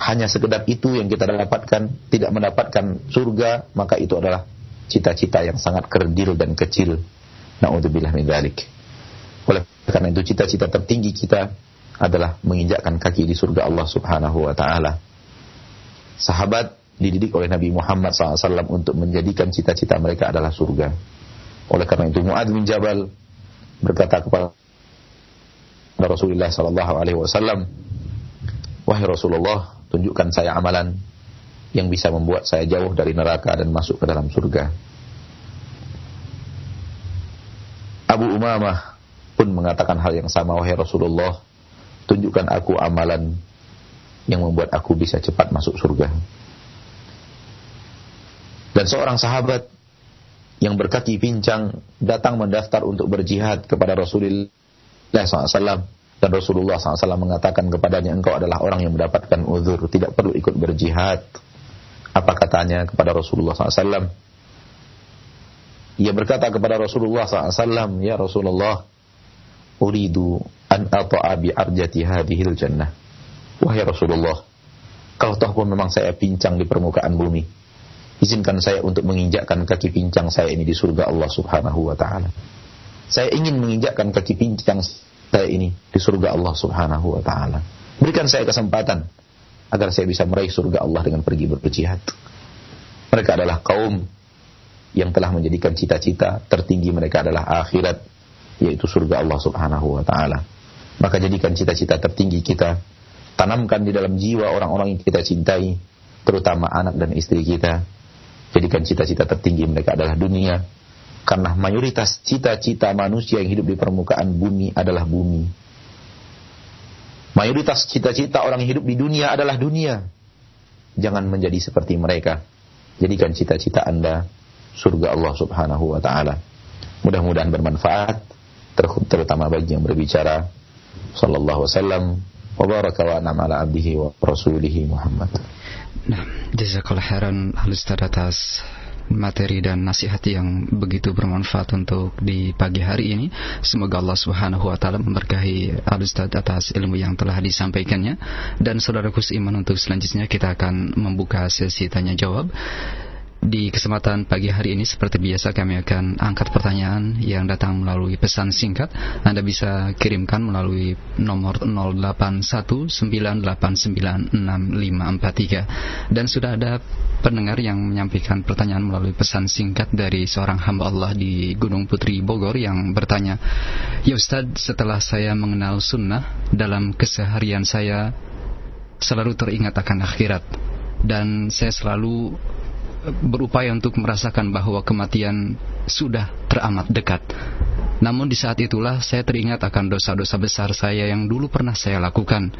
Hanya sekedar itu yang kita dapatkan, tidak mendapatkan surga, maka itu adalah cita-cita yang sangat kerdil dan kecil. Na'udzubillah min dzalik. Oleh karena itu cita-cita tertinggi kita adalah menginjakkan kaki di surga Allah Subhanahu wa taala. Sahabat dididik oleh Nabi Muhammad SAW untuk menjadikan cita-cita mereka adalah surga. Oleh karena itu Muad bin Jabal berkata kepada Rasulullah Sallallahu Alaihi Wasallam, wahai Rasulullah, tunjukkan saya amalan yang bisa membuat saya jauh dari neraka dan masuk ke dalam surga. Abu Umamah pun mengatakan hal yang sama, wahai Rasulullah, tunjukkan aku amalan yang membuat aku bisa cepat masuk surga. Dan seorang sahabat yang berkaki pincang datang mendaftar untuk berjihad kepada Rasulullah SAW dan Rasulullah SAW mengatakan kepadanya engkau adalah orang yang mendapatkan uzur tidak perlu ikut berjihad apa katanya kepada Rasulullah SAW? Ia berkata kepada Rasulullah SAW, Ya Rasulullah, Uridu an ata'a bi arjati hadihil jannah. Wahai Rasulullah, kalau toh pun memang saya pincang di permukaan bumi, izinkan saya untuk menginjakkan kaki pincang saya ini di surga Allah Subhanahu wa taala. Saya ingin menginjakkan kaki pincang saya ini di surga Allah Subhanahu wa taala. Berikan saya kesempatan agar saya bisa meraih surga Allah dengan pergi berjihad. Mereka adalah kaum yang telah menjadikan cita-cita tertinggi mereka adalah akhirat yaitu surga Allah Subhanahu wa taala. Maka jadikan cita-cita tertinggi kita tanamkan di dalam jiwa orang-orang yang kita cintai, terutama anak dan istri kita. Jadikan cita-cita tertinggi mereka adalah dunia Karena mayoritas cita-cita manusia yang hidup di permukaan bumi adalah bumi. Mayoritas cita-cita orang yang hidup di dunia adalah dunia. Jangan menjadi seperti mereka. Jadikan cita-cita Anda surga Allah Subhanahu wa taala. Mudah-mudahan bermanfaat terutama bagi yang berbicara sallallahu wasallam wa baraka wa an'am ala abdihi wa rasulihi Muhammad. Nah, jazakallahu khairan Al-Ustaz atas materi dan nasihat yang begitu bermanfaat untuk di pagi hari ini. Semoga Allah Subhanahu wa taala memberkahi Al atas ilmu yang telah disampaikannya dan saudaraku seiman untuk selanjutnya kita akan membuka sesi tanya jawab. Di kesempatan pagi hari ini seperti biasa kami akan angkat pertanyaan yang datang melalui pesan singkat. Anda bisa kirimkan melalui nomor 0819896543 dan sudah ada pendengar yang menyampaikan pertanyaan melalui pesan singkat dari seorang hamba Allah di Gunung Putri Bogor yang bertanya, "Ya Ustadz, setelah saya mengenal sunnah dalam keseharian saya selalu teringat akan akhirat dan saya selalu berupaya untuk merasakan bahwa kematian sudah teramat dekat. Namun di saat itulah saya teringat akan dosa-dosa besar saya yang dulu pernah saya lakukan.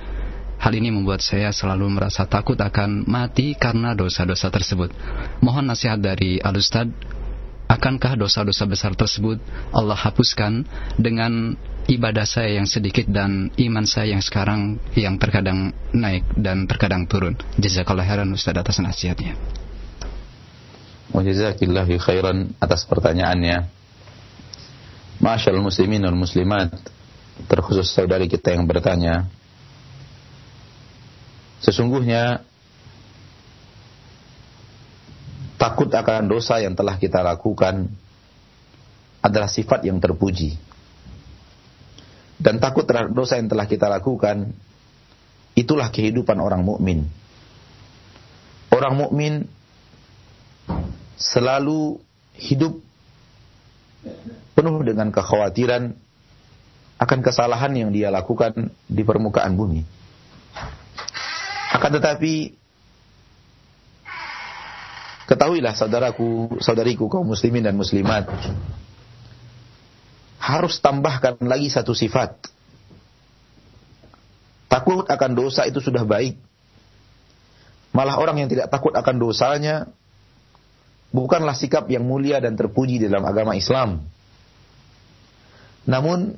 Hal ini membuat saya selalu merasa takut akan mati karena dosa-dosa tersebut. Mohon nasihat dari Al-Ustad, akankah dosa-dosa besar tersebut Allah hapuskan dengan ibadah saya yang sedikit dan iman saya yang sekarang yang terkadang naik dan terkadang turun. Jazakallah khairan Ustaz atas nasihatnya. Wajazakillahi khairan atas pertanyaannya. Masyaallah muslimin dan muslimat, terkhusus saudari kita yang bertanya. Sesungguhnya takut akan dosa yang telah kita lakukan adalah sifat yang terpuji. Dan takut terhadap dosa yang telah kita lakukan itulah kehidupan orang mukmin. Orang mukmin selalu hidup penuh dengan kekhawatiran akan kesalahan yang dia lakukan di permukaan bumi. Akan tetapi ketahuilah saudaraku, saudariku kaum muslimin dan muslimat harus tambahkan lagi satu sifat. Takut akan dosa itu sudah baik. Malah orang yang tidak takut akan dosanya bukanlah sikap yang mulia dan terpuji dalam agama Islam. Namun,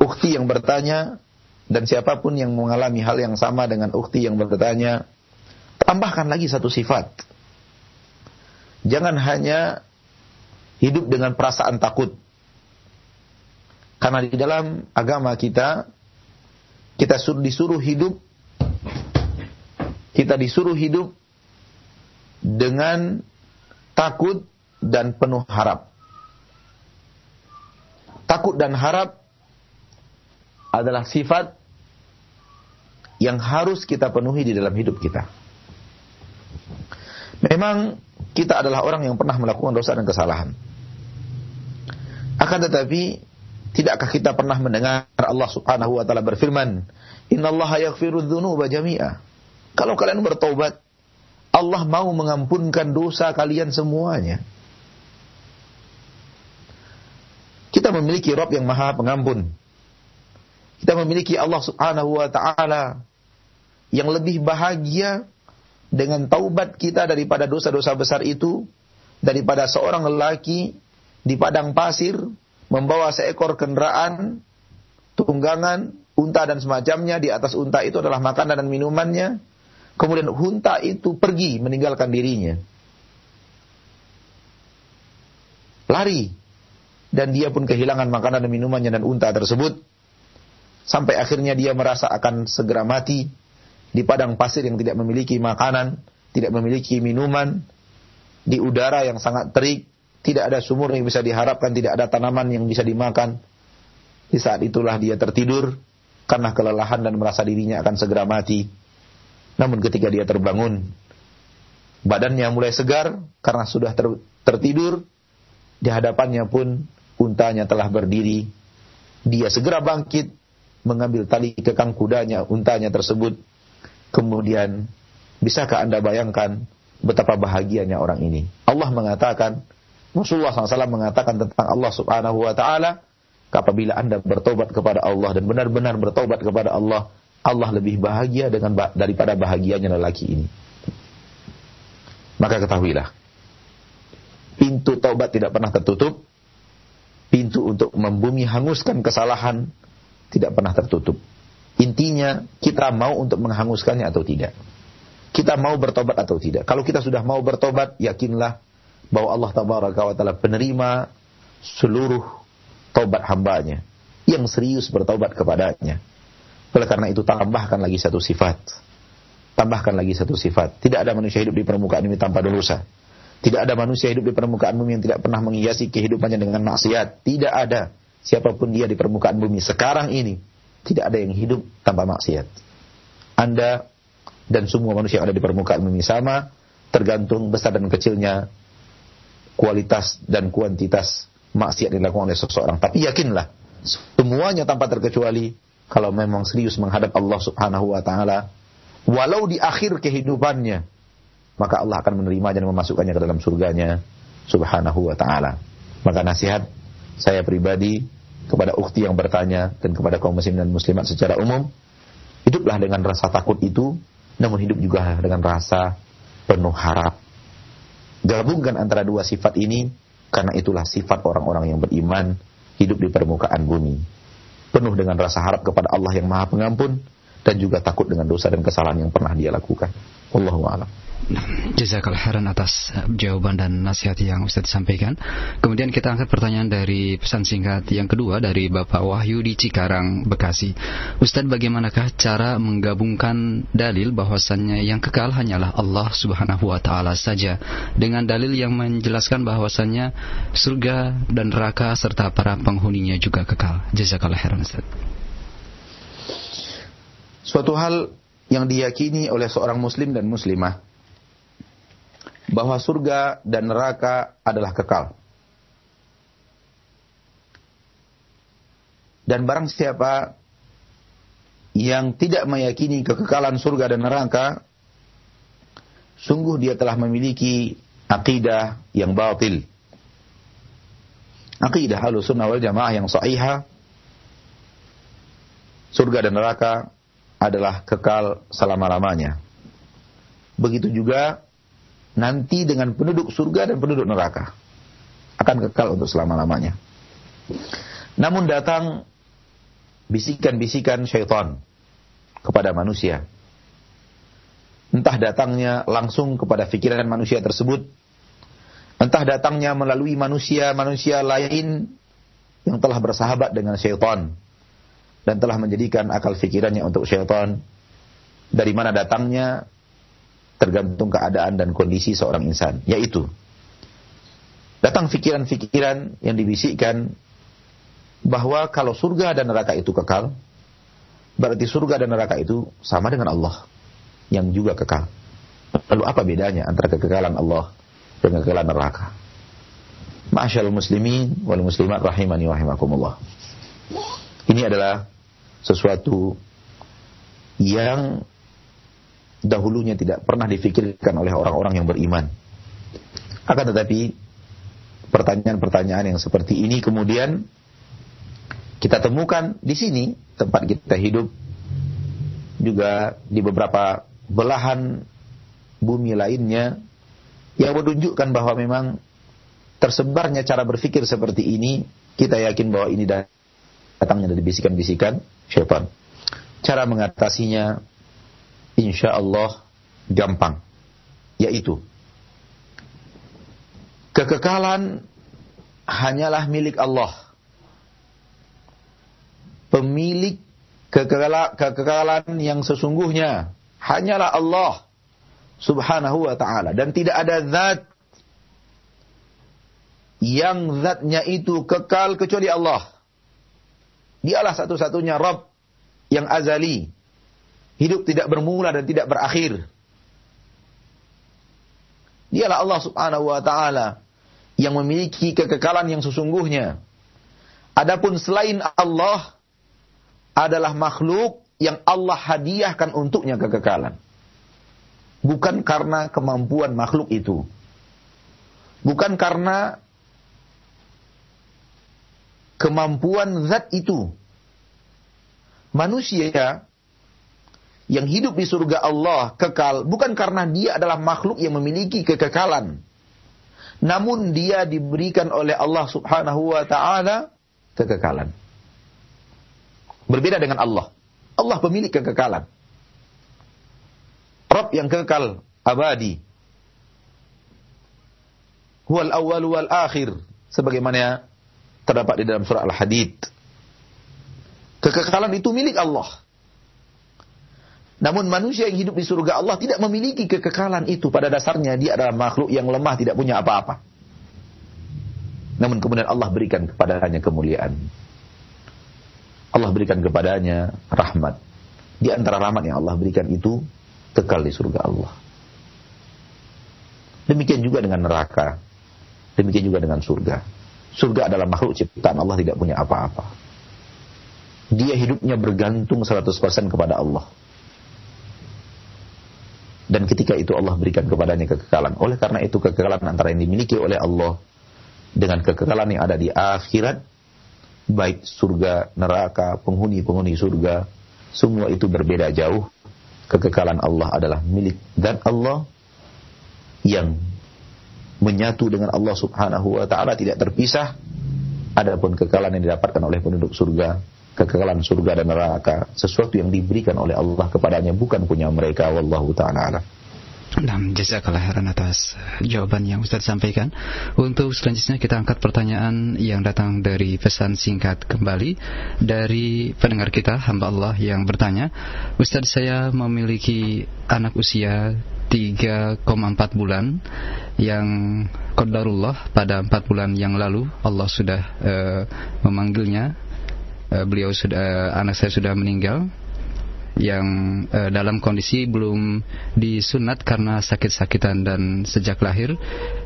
ukti yang bertanya dan siapa pun yang mengalami hal yang sama dengan ukti yang bertanya, tambahkan lagi satu sifat. Jangan hanya hidup dengan perasaan takut. Karena di dalam agama kita, kita disuruh hidup, kita disuruh hidup dengan takut dan penuh harap. Takut dan harap adalah sifat yang harus kita penuhi di dalam hidup kita. Memang kita adalah orang yang pernah melakukan dosa dan kesalahan. Akan tetapi, tidakkah kita pernah mendengar Allah Subhanahu wa taala berfirman, "Innallaha yaghfiru dzunuba jami'a." Kalau kalian bertobat, Allah mau mengampunkan dosa kalian semuanya. Kita memiliki Rob yang maha pengampun. Kita memiliki Allah subhanahu wa ta'ala yang lebih bahagia dengan taubat kita daripada dosa-dosa besar itu, daripada seorang lelaki di padang pasir membawa seekor kendaraan, tunggangan, unta dan semacamnya, di atas unta itu adalah makanan dan minumannya, Kemudian hunta itu pergi meninggalkan dirinya. Lari. Dan dia pun kehilangan makanan dan minumannya dan unta tersebut. Sampai akhirnya dia merasa akan segera mati di padang pasir yang tidak memiliki makanan, tidak memiliki minuman, di udara yang sangat terik, tidak ada sumur yang bisa diharapkan, tidak ada tanaman yang bisa dimakan. Di saat itulah dia tertidur karena kelelahan dan merasa dirinya akan segera mati. Namun ketika dia terbangun, badannya mulai segar karena sudah ter, tertidur, di hadapannya pun untanya telah berdiri. Dia segera bangkit, mengambil tali kekang kudanya, untanya tersebut. Kemudian, bisakah Anda bayangkan betapa bahagianya orang ini? Allah mengatakan, Rasulullah SAW mengatakan tentang Allah Subhanahu wa taala, apabila Anda bertobat kepada Allah dan benar-benar bertobat kepada Allah, Allah lebih bahagia dengan daripada bahagianya lelaki ini. Maka ketahuilah, pintu taubat tidak pernah tertutup, pintu untuk membumi hanguskan kesalahan tidak pernah tertutup. Intinya kita mau untuk menghanguskannya atau tidak. Kita mau bertobat atau tidak. Kalau kita sudah mau bertobat, yakinlah bahwa Allah tabaraka wa taala penerima seluruh taubat hambanya yang serius bertobat kepadanya. Oleh karena itu tambahkan lagi satu sifat. Tambahkan lagi satu sifat. Tidak ada manusia hidup di permukaan bumi tanpa dosa. Tidak ada manusia hidup di permukaan bumi yang tidak pernah menghiasi kehidupannya dengan maksiat. Tidak ada siapa pun dia di permukaan bumi sekarang ini. Tidak ada yang hidup tanpa maksiat. Anda dan semua manusia yang ada di permukaan bumi sama, tergantung besar dan kecilnya kualitas dan kuantitas maksiat dilakukan oleh seseorang. Tapi yakinlah, semuanya tanpa terkecuali kalau memang serius menghadap Allah Subhanahu wa taala, walau di akhir kehidupannya, maka Allah akan menerimanya dan memasukkannya ke dalam surganya Subhanahu wa taala. Maka nasihat saya pribadi kepada ukti yang bertanya dan kepada kaum muslim dan muslimat secara umum, hiduplah dengan rasa takut itu, namun hidup juga dengan rasa penuh harap Gabungkan antara dua sifat ini karena itulah sifat orang-orang yang beriman hidup di permukaan bumi. Penuh dengan rasa harap kepada Allah yang Maha Pengampun dan juga takut dengan dosa dan kesalahan yang pernah dia lakukan. Wallahu. Jazakallah khairan atas eh, jawaban dan nasihat yang Ustaz sampaikan. Kemudian kita angkat pertanyaan dari pesan singkat yang kedua dari Bapak Wahyu di Cikarang, Bekasi. Ustaz, bagaimanakah cara menggabungkan dalil bahwasannya yang kekal hanyalah Allah Subhanahu wa taala saja dengan dalil yang menjelaskan bahwasannya surga dan neraka serta para penghuninya juga kekal. Jazakallah khairan Ustaz. Suatu hal yang diyakini oleh seorang muslim dan muslimah bahwa surga dan neraka adalah kekal. Dan barang siapa yang tidak meyakini kekekalan surga dan neraka, sungguh dia telah memiliki akidah yang batil. Akidah sunnah wal jamaah yang sahihah, surga dan neraka adalah kekal selama-lamanya. Begitu juga nanti dengan penduduk surga dan penduduk neraka. Akan kekal untuk selama-lamanya. Namun datang bisikan-bisikan syaitan kepada manusia. Entah datangnya langsung kepada pikiran manusia tersebut, entah datangnya melalui manusia-manusia lain yang telah bersahabat dengan syaitan dan telah menjadikan akal pikirannya untuk syaitan. Dari mana datangnya tergantung keadaan dan kondisi seorang insan, yaitu datang fikiran-fikiran yang dibisikkan bahwa kalau surga dan neraka itu kekal, berarti surga dan neraka itu sama dengan Allah yang juga kekal. Lalu apa bedanya antara kekekalan Allah dengan kekekalan neraka? Ma'asyal muslimin wal muslimat rahimani wa rahimakumullah. Ini adalah sesuatu yang dahulunya tidak pernah difikirkan oleh orang-orang yang beriman. Akan tetapi pertanyaan-pertanyaan yang seperti ini kemudian kita temukan di sini tempat kita hidup juga di beberapa belahan bumi lainnya yang menunjukkan bahwa memang tersebarnya cara berpikir seperti ini kita yakin bahwa ini datangnya dari bisikan-bisikan syaitan. Cara mengatasinya insya Allah gampang. Yaitu, kekekalan hanyalah milik Allah. Pemilik kekekalan yang sesungguhnya hanyalah Allah subhanahu wa ta'ala. Dan tidak ada zat yang zatnya itu kekal kecuali Allah. Dialah satu-satunya Rabb yang azali, Hidup tidak bermula dan tidak berakhir. Dialah Allah Subhanahu wa taala yang memiliki kekekalan yang sesungguhnya. Adapun selain Allah adalah makhluk yang Allah hadiahkan untuknya kekekalan. Bukan karena kemampuan makhluk itu. Bukan karena kemampuan zat itu. Manusia yang hidup di surga Allah kekal bukan karena dia adalah makhluk yang memiliki kekekalan. Namun dia diberikan oleh Allah Subhanahu wa taala kekekalan. Berbeda dengan Allah. Allah pemilik kekekalan. Rabb yang kekal abadi. Huwal awal wal akhir sebagaimana terdapat di dalam surah Al-Hadid. Kekekalan itu milik Allah. Namun manusia yang hidup di surga Allah tidak memiliki kekekalan itu. Pada dasarnya dia adalah makhluk yang lemah, tidak punya apa-apa. Namun kemudian Allah berikan kepadanya kemuliaan. Allah berikan kepadanya rahmat. Di antara rahmat yang Allah berikan itu kekal di surga Allah. Demikian juga dengan neraka. Demikian juga dengan surga. Surga adalah makhluk ciptaan Allah tidak punya apa-apa. Dia hidupnya bergantung 100% kepada Allah. Dan ketika itu Allah berikan kepadanya kekekalan. Oleh karena itu kekekalan antara yang dimiliki oleh Allah dengan kekekalan yang ada di akhirat, baik surga, neraka, penghuni-penghuni surga, semua itu berbeda jauh. Kekekalan Allah adalah milik dan Allah yang menyatu dengan Allah Subhanahu wa taala tidak terpisah. Adapun kekekalan yang didapatkan oleh penduduk surga kekekalan surga dan neraka sesuatu yang diberikan oleh Allah kepadanya bukan punya mereka wallahu taala alam. Nah, jazakallah khairan atas jawaban yang Ustaz sampaikan. Untuk selanjutnya kita angkat pertanyaan yang datang dari pesan singkat kembali dari pendengar kita hamba Allah yang bertanya, Ustaz saya memiliki anak usia 3,4 bulan yang qadarullah pada 4 bulan yang lalu Allah sudah uh, memanggilnya uh, beliau sudah uh, anak saya sudah meninggal yang uh, dalam kondisi belum disunat karena sakit-sakitan dan sejak lahir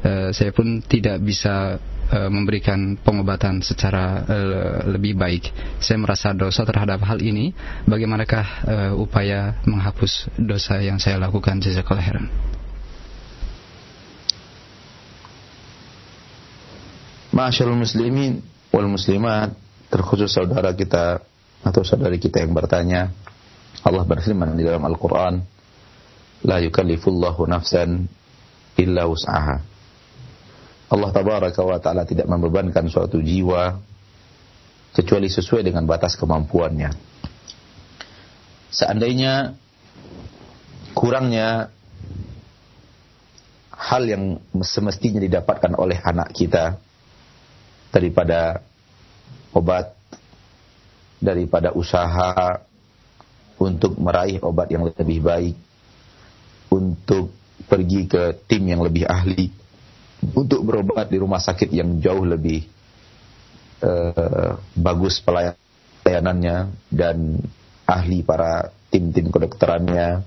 uh, saya pun tidak bisa memberikan pengobatan secara uh, lebih baik. Saya merasa dosa terhadap hal ini. Bagaimanakah uh, upaya menghapus dosa yang saya lakukan? Jazakallah khairan. Masyaallah muslimin wal muslimat terkhusus saudara kita atau saudari kita yang bertanya Allah berfirman di dalam Al-Quran La yukallifullahu nafsan illa wus'aha. Allah tabaraka wa ta'ala tidak membebankan suatu jiwa kecuali sesuai dengan batas kemampuannya. Seandainya kurangnya hal yang semestinya didapatkan oleh anak kita daripada obat daripada usaha untuk meraih obat yang lebih baik, untuk pergi ke tim yang lebih ahli, untuk berobat di rumah sakit yang jauh lebih uh, bagus pelayanannya dan ahli para tim-tim kedokterannya.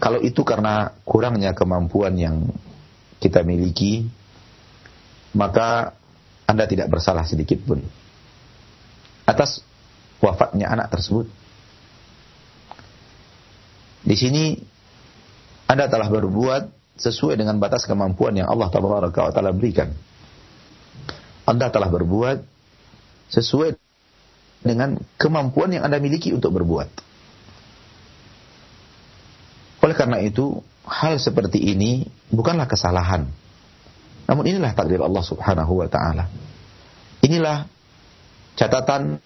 Kalau itu karena kurangnya kemampuan yang kita miliki, maka anda tidak bersalah sedikit pun atas wafatnya anak tersebut. Di sini Anda telah berbuat sesuai dengan batas kemampuan yang Allah Taala berikan. Anda telah berbuat sesuai dengan kemampuan yang Anda miliki untuk berbuat. Oleh karena itu, hal seperti ini bukanlah kesalahan. Namun inilah takdir Allah Subhanahu wa taala. Inilah catatan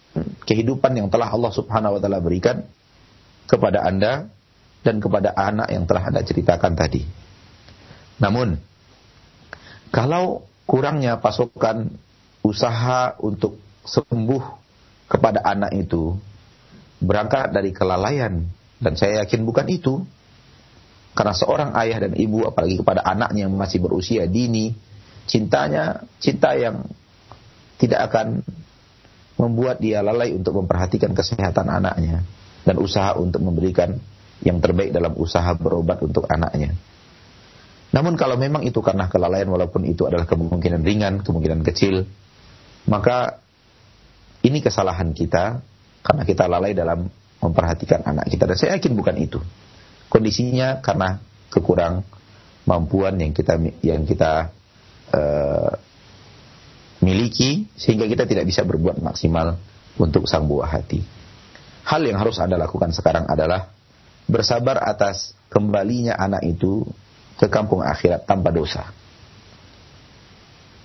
kehidupan yang telah Allah Subhanahu wa taala berikan kepada Anda dan kepada anak yang telah Anda ceritakan tadi. Namun kalau kurangnya pasokan usaha untuk sembuh kepada anak itu berangkat dari kelalaian dan saya yakin bukan itu karena seorang ayah dan ibu apalagi kepada anaknya yang masih berusia dini cintanya cinta yang tidak akan membuat dia lalai untuk memperhatikan kesehatan anaknya dan usaha untuk memberikan yang terbaik dalam usaha berobat untuk anaknya. Namun kalau memang itu karena kelalaian walaupun itu adalah kemungkinan ringan, kemungkinan kecil, maka ini kesalahan kita karena kita lalai dalam memperhatikan anak kita dan saya yakin bukan itu. Kondisinya karena kekurang mampuan yang kita yang kita uh, miliki sehingga kita tidak bisa berbuat maksimal untuk sang buah hati. Hal yang harus Anda lakukan sekarang adalah bersabar atas kembalinya anak itu ke kampung akhirat tanpa dosa.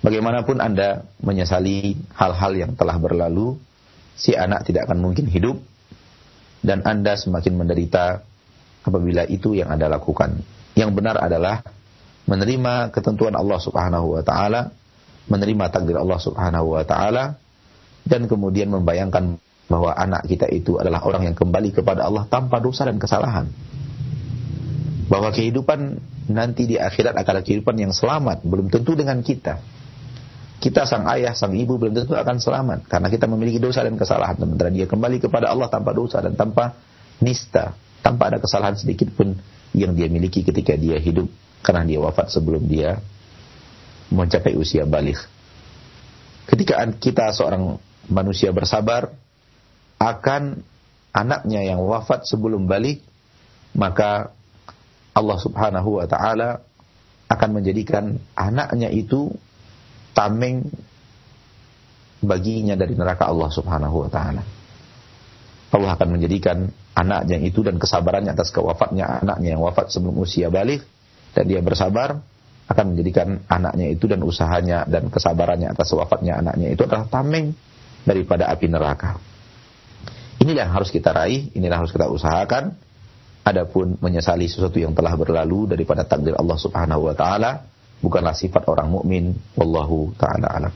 Bagaimanapun Anda menyesali hal-hal yang telah berlalu, si anak tidak akan mungkin hidup dan Anda semakin menderita apabila itu yang Anda lakukan. Yang benar adalah menerima ketentuan Allah Subhanahu wa taala, menerima takdir Allah Subhanahu wa taala dan kemudian membayangkan bahwa anak kita itu adalah orang yang kembali kepada Allah tanpa dosa dan kesalahan. Bahwa kehidupan nanti di akhirat akan ada kehidupan yang selamat, belum tentu dengan kita. Kita sang ayah, sang ibu belum tentu akan selamat karena kita memiliki dosa dan kesalahan. Sementara dia kembali kepada Allah tanpa dosa dan tanpa nista, tanpa ada kesalahan sedikit pun yang dia miliki ketika dia hidup karena dia wafat sebelum dia mencapai usia balik. Ketika kita seorang manusia bersabar akan anaknya yang wafat sebelum balik, maka Allah Subhanahu wa taala akan menjadikan anaknya itu tameng baginya dari neraka Allah Subhanahu wa taala. Allah akan menjadikan anaknya itu dan kesabarannya atas kewafatnya anaknya yang wafat sebelum usia balik dan dia bersabar akan menjadikan anaknya itu dan usahanya dan kesabarannya atas wafatnya anaknya itu adalah tameng daripada api neraka. Inilah yang harus kita raih, inilah yang harus kita usahakan. Adapun menyesali sesuatu yang telah berlalu daripada takdir Allah Subhanahu wa taala, bukanlah sifat orang mukmin wallahu taala alam.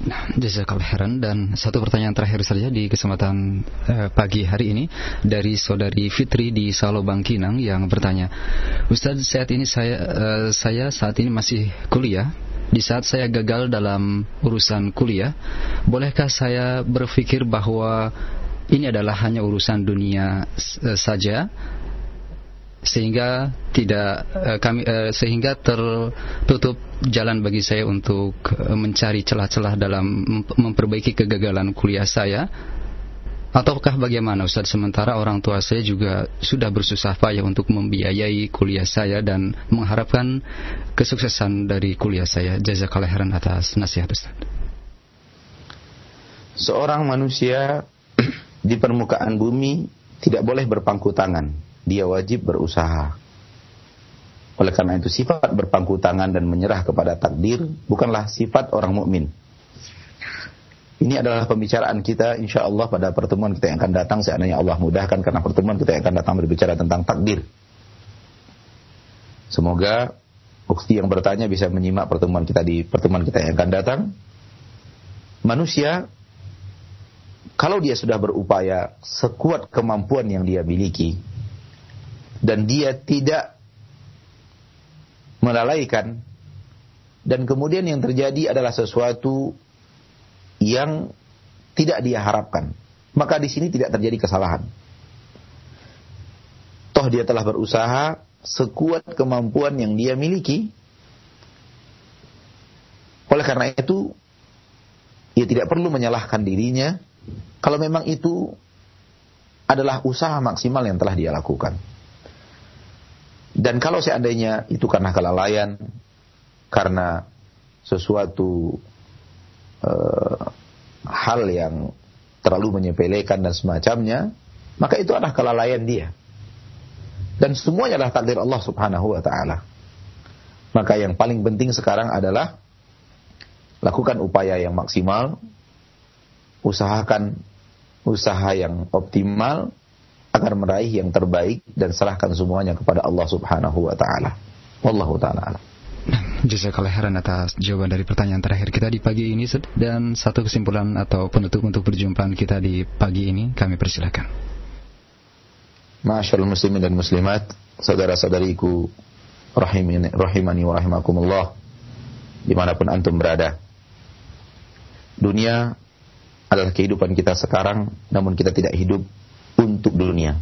Nah, jazakallah khairan. Dan satu pertanyaan terakhir saja di kesempatan eh, pagi hari ini dari saudari Fitri di Salo Bangkinang yang bertanya, Ustaz saat ini saya eh, saya saat ini masih kuliah. Di saat saya gagal dalam urusan kuliah, bolehkah saya berpikir bahwa ini adalah hanya urusan dunia eh, saja sehingga tidak uh, kami uh, sehingga tertutup jalan bagi saya untuk uh, mencari celah-celah dalam memperbaiki kegagalan kuliah saya. Ataukah bagaimana Ustaz? Sementara orang tua saya juga sudah bersusah payah untuk membiayai kuliah saya dan mengharapkan kesuksesan dari kuliah saya. Jazakallahu khairan atas nasihat Ustaz. Seorang manusia di permukaan bumi tidak boleh berpangku tangan dia wajib berusaha. Oleh karena itu sifat berpangku tangan dan menyerah kepada takdir bukanlah sifat orang mukmin. Ini adalah pembicaraan kita insya Allah pada pertemuan kita yang akan datang seandainya Allah mudahkan karena pertemuan kita yang akan datang berbicara tentang takdir. Semoga bukti yang bertanya bisa menyimak pertemuan kita di pertemuan kita yang akan datang. Manusia kalau dia sudah berupaya sekuat kemampuan yang dia miliki, dan dia tidak melalaikan. Dan kemudian yang terjadi adalah sesuatu yang tidak dia harapkan. Maka di sini tidak terjadi kesalahan. Toh dia telah berusaha sekuat kemampuan yang dia miliki. Oleh karena itu ia tidak perlu menyalahkan dirinya. Kalau memang itu adalah usaha maksimal yang telah dia lakukan dan kalau seandainya itu karena kelalaian, karena sesuatu uh, hal yang terlalu menyepelekan dan semacamnya, maka itu adalah kelalaian dia. Dan semuanya adalah takdir Allah Subhanahu wa taala. Maka yang paling penting sekarang adalah lakukan upaya yang maksimal, usahakan usaha yang optimal agar meraih yang terbaik dan serahkan semuanya kepada Allah Subhanahu wa taala. Wallahu taala alam. Jazakallah khairan atas jawaban dari pertanyaan terakhir kita di pagi ini dan satu kesimpulan atau penutup untuk perjumpaan kita di pagi ini kami persilakan. Masyaallah muslimin dan muslimat, saudara-saudariku rahimani, rahimani wa rahimakumullah di mana pun antum berada. Dunia adalah kehidupan kita sekarang, namun kita tidak hidup untuk dunia.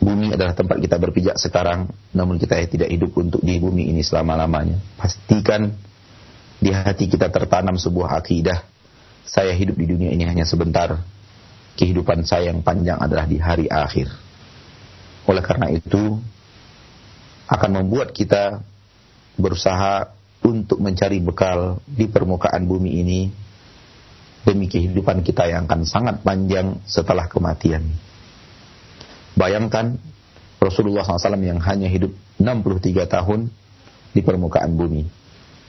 Bumi adalah tempat kita berpijak sekarang, namun kita tidak hidup untuk di bumi ini selama-lamanya. Pastikan di hati kita tertanam sebuah akidah. Saya hidup di dunia ini hanya sebentar. Kehidupan saya yang panjang adalah di hari akhir. Oleh karena itu, akan membuat kita berusaha untuk mencari bekal di permukaan bumi ini demi kehidupan kita yang akan sangat panjang setelah kematian. Bayangkan Rasulullah SAW yang hanya hidup 63 tahun di permukaan bumi.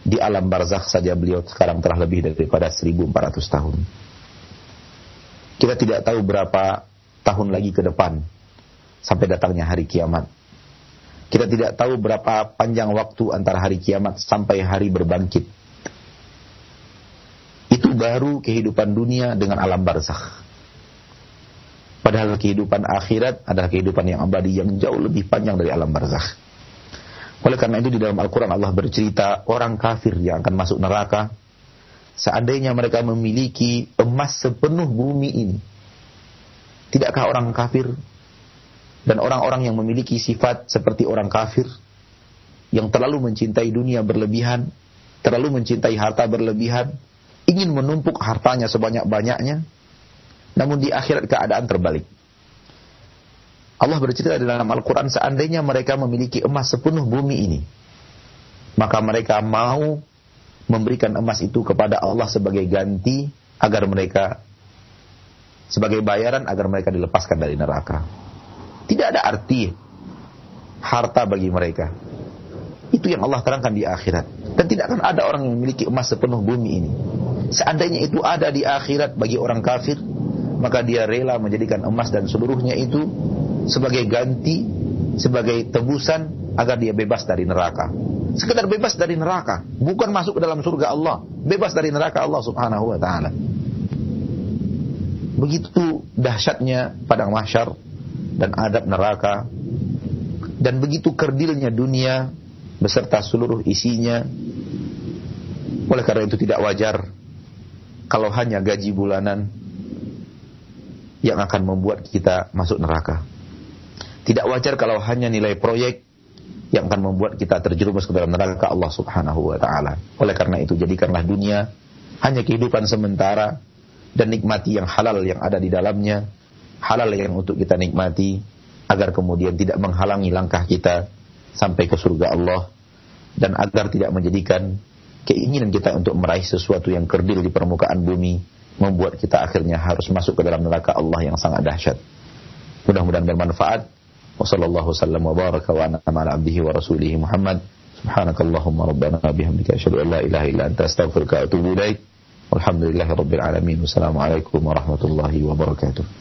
Di alam barzakh saja beliau sekarang telah lebih daripada 1400 tahun. Kita tidak tahu berapa tahun lagi ke depan sampai datangnya hari kiamat. Kita tidak tahu berapa panjang waktu antara hari kiamat sampai hari berbangkit. Itu baru kehidupan dunia dengan alam barzakh. Padahal kehidupan akhirat adalah kehidupan yang abadi yang jauh lebih panjang dari alam barzakh. Oleh karena itu di dalam Al-Quran Allah bercerita orang kafir yang akan masuk neraka. Seandainya mereka memiliki emas sepenuh bumi ini. Tidakkah orang kafir dan orang-orang yang memiliki sifat seperti orang kafir yang terlalu mencintai dunia berlebihan, terlalu mencintai harta berlebihan, ingin menumpuk hartanya sebanyak-banyaknya, namun di akhirat keadaan terbalik. Allah bercerita dalam Al-Quran seandainya mereka memiliki emas sepenuh bumi ini. Maka mereka mau memberikan emas itu kepada Allah sebagai ganti agar mereka sebagai bayaran agar mereka dilepaskan dari neraka. Tidak ada arti harta bagi mereka. Itu yang Allah terangkan di akhirat. Dan tidak akan ada orang yang memiliki emas sepenuh bumi ini. Seandainya itu ada di akhirat bagi orang kafir, maka dia rela menjadikan emas dan seluruhnya itu sebagai ganti, sebagai tebusan agar dia bebas dari neraka. Sekedar bebas dari neraka, bukan masuk ke dalam surga Allah, bebas dari neraka Allah Subhanahu wa taala. Begitu dahsyatnya padang mahsyar dan adab neraka dan begitu kerdilnya dunia beserta seluruh isinya. Oleh karena itu tidak wajar kalau hanya gaji bulanan yang akan membuat kita masuk neraka. Tidak wajar kalau hanya nilai proyek yang akan membuat kita terjerumus ke dalam neraka Allah Subhanahu wa taala. Oleh karena itu jadikanlah dunia hanya kehidupan sementara dan nikmati yang halal yang ada di dalamnya, halal yang untuk kita nikmati agar kemudian tidak menghalangi langkah kita sampai ke surga Allah dan agar tidak menjadikan keinginan kita untuk meraih sesuatu yang kerdil di permukaan bumi membuat kita akhirnya harus masuk ke dalam neraka Allah yang sangat dahsyat. Mudah-mudahan bermanfaat. Wassallallahu sallam wa baraka wa an'ama ala abdihi wa rasulihi Muhammad. Subhanakallahumma rabbana bihamdika asyhadu an la ilaha illa anta astaghfiruka wa atubu ilaik. Walhamdulillahi rabbil alamin. Wassalamualaikum warahmatullahi wabarakatuh.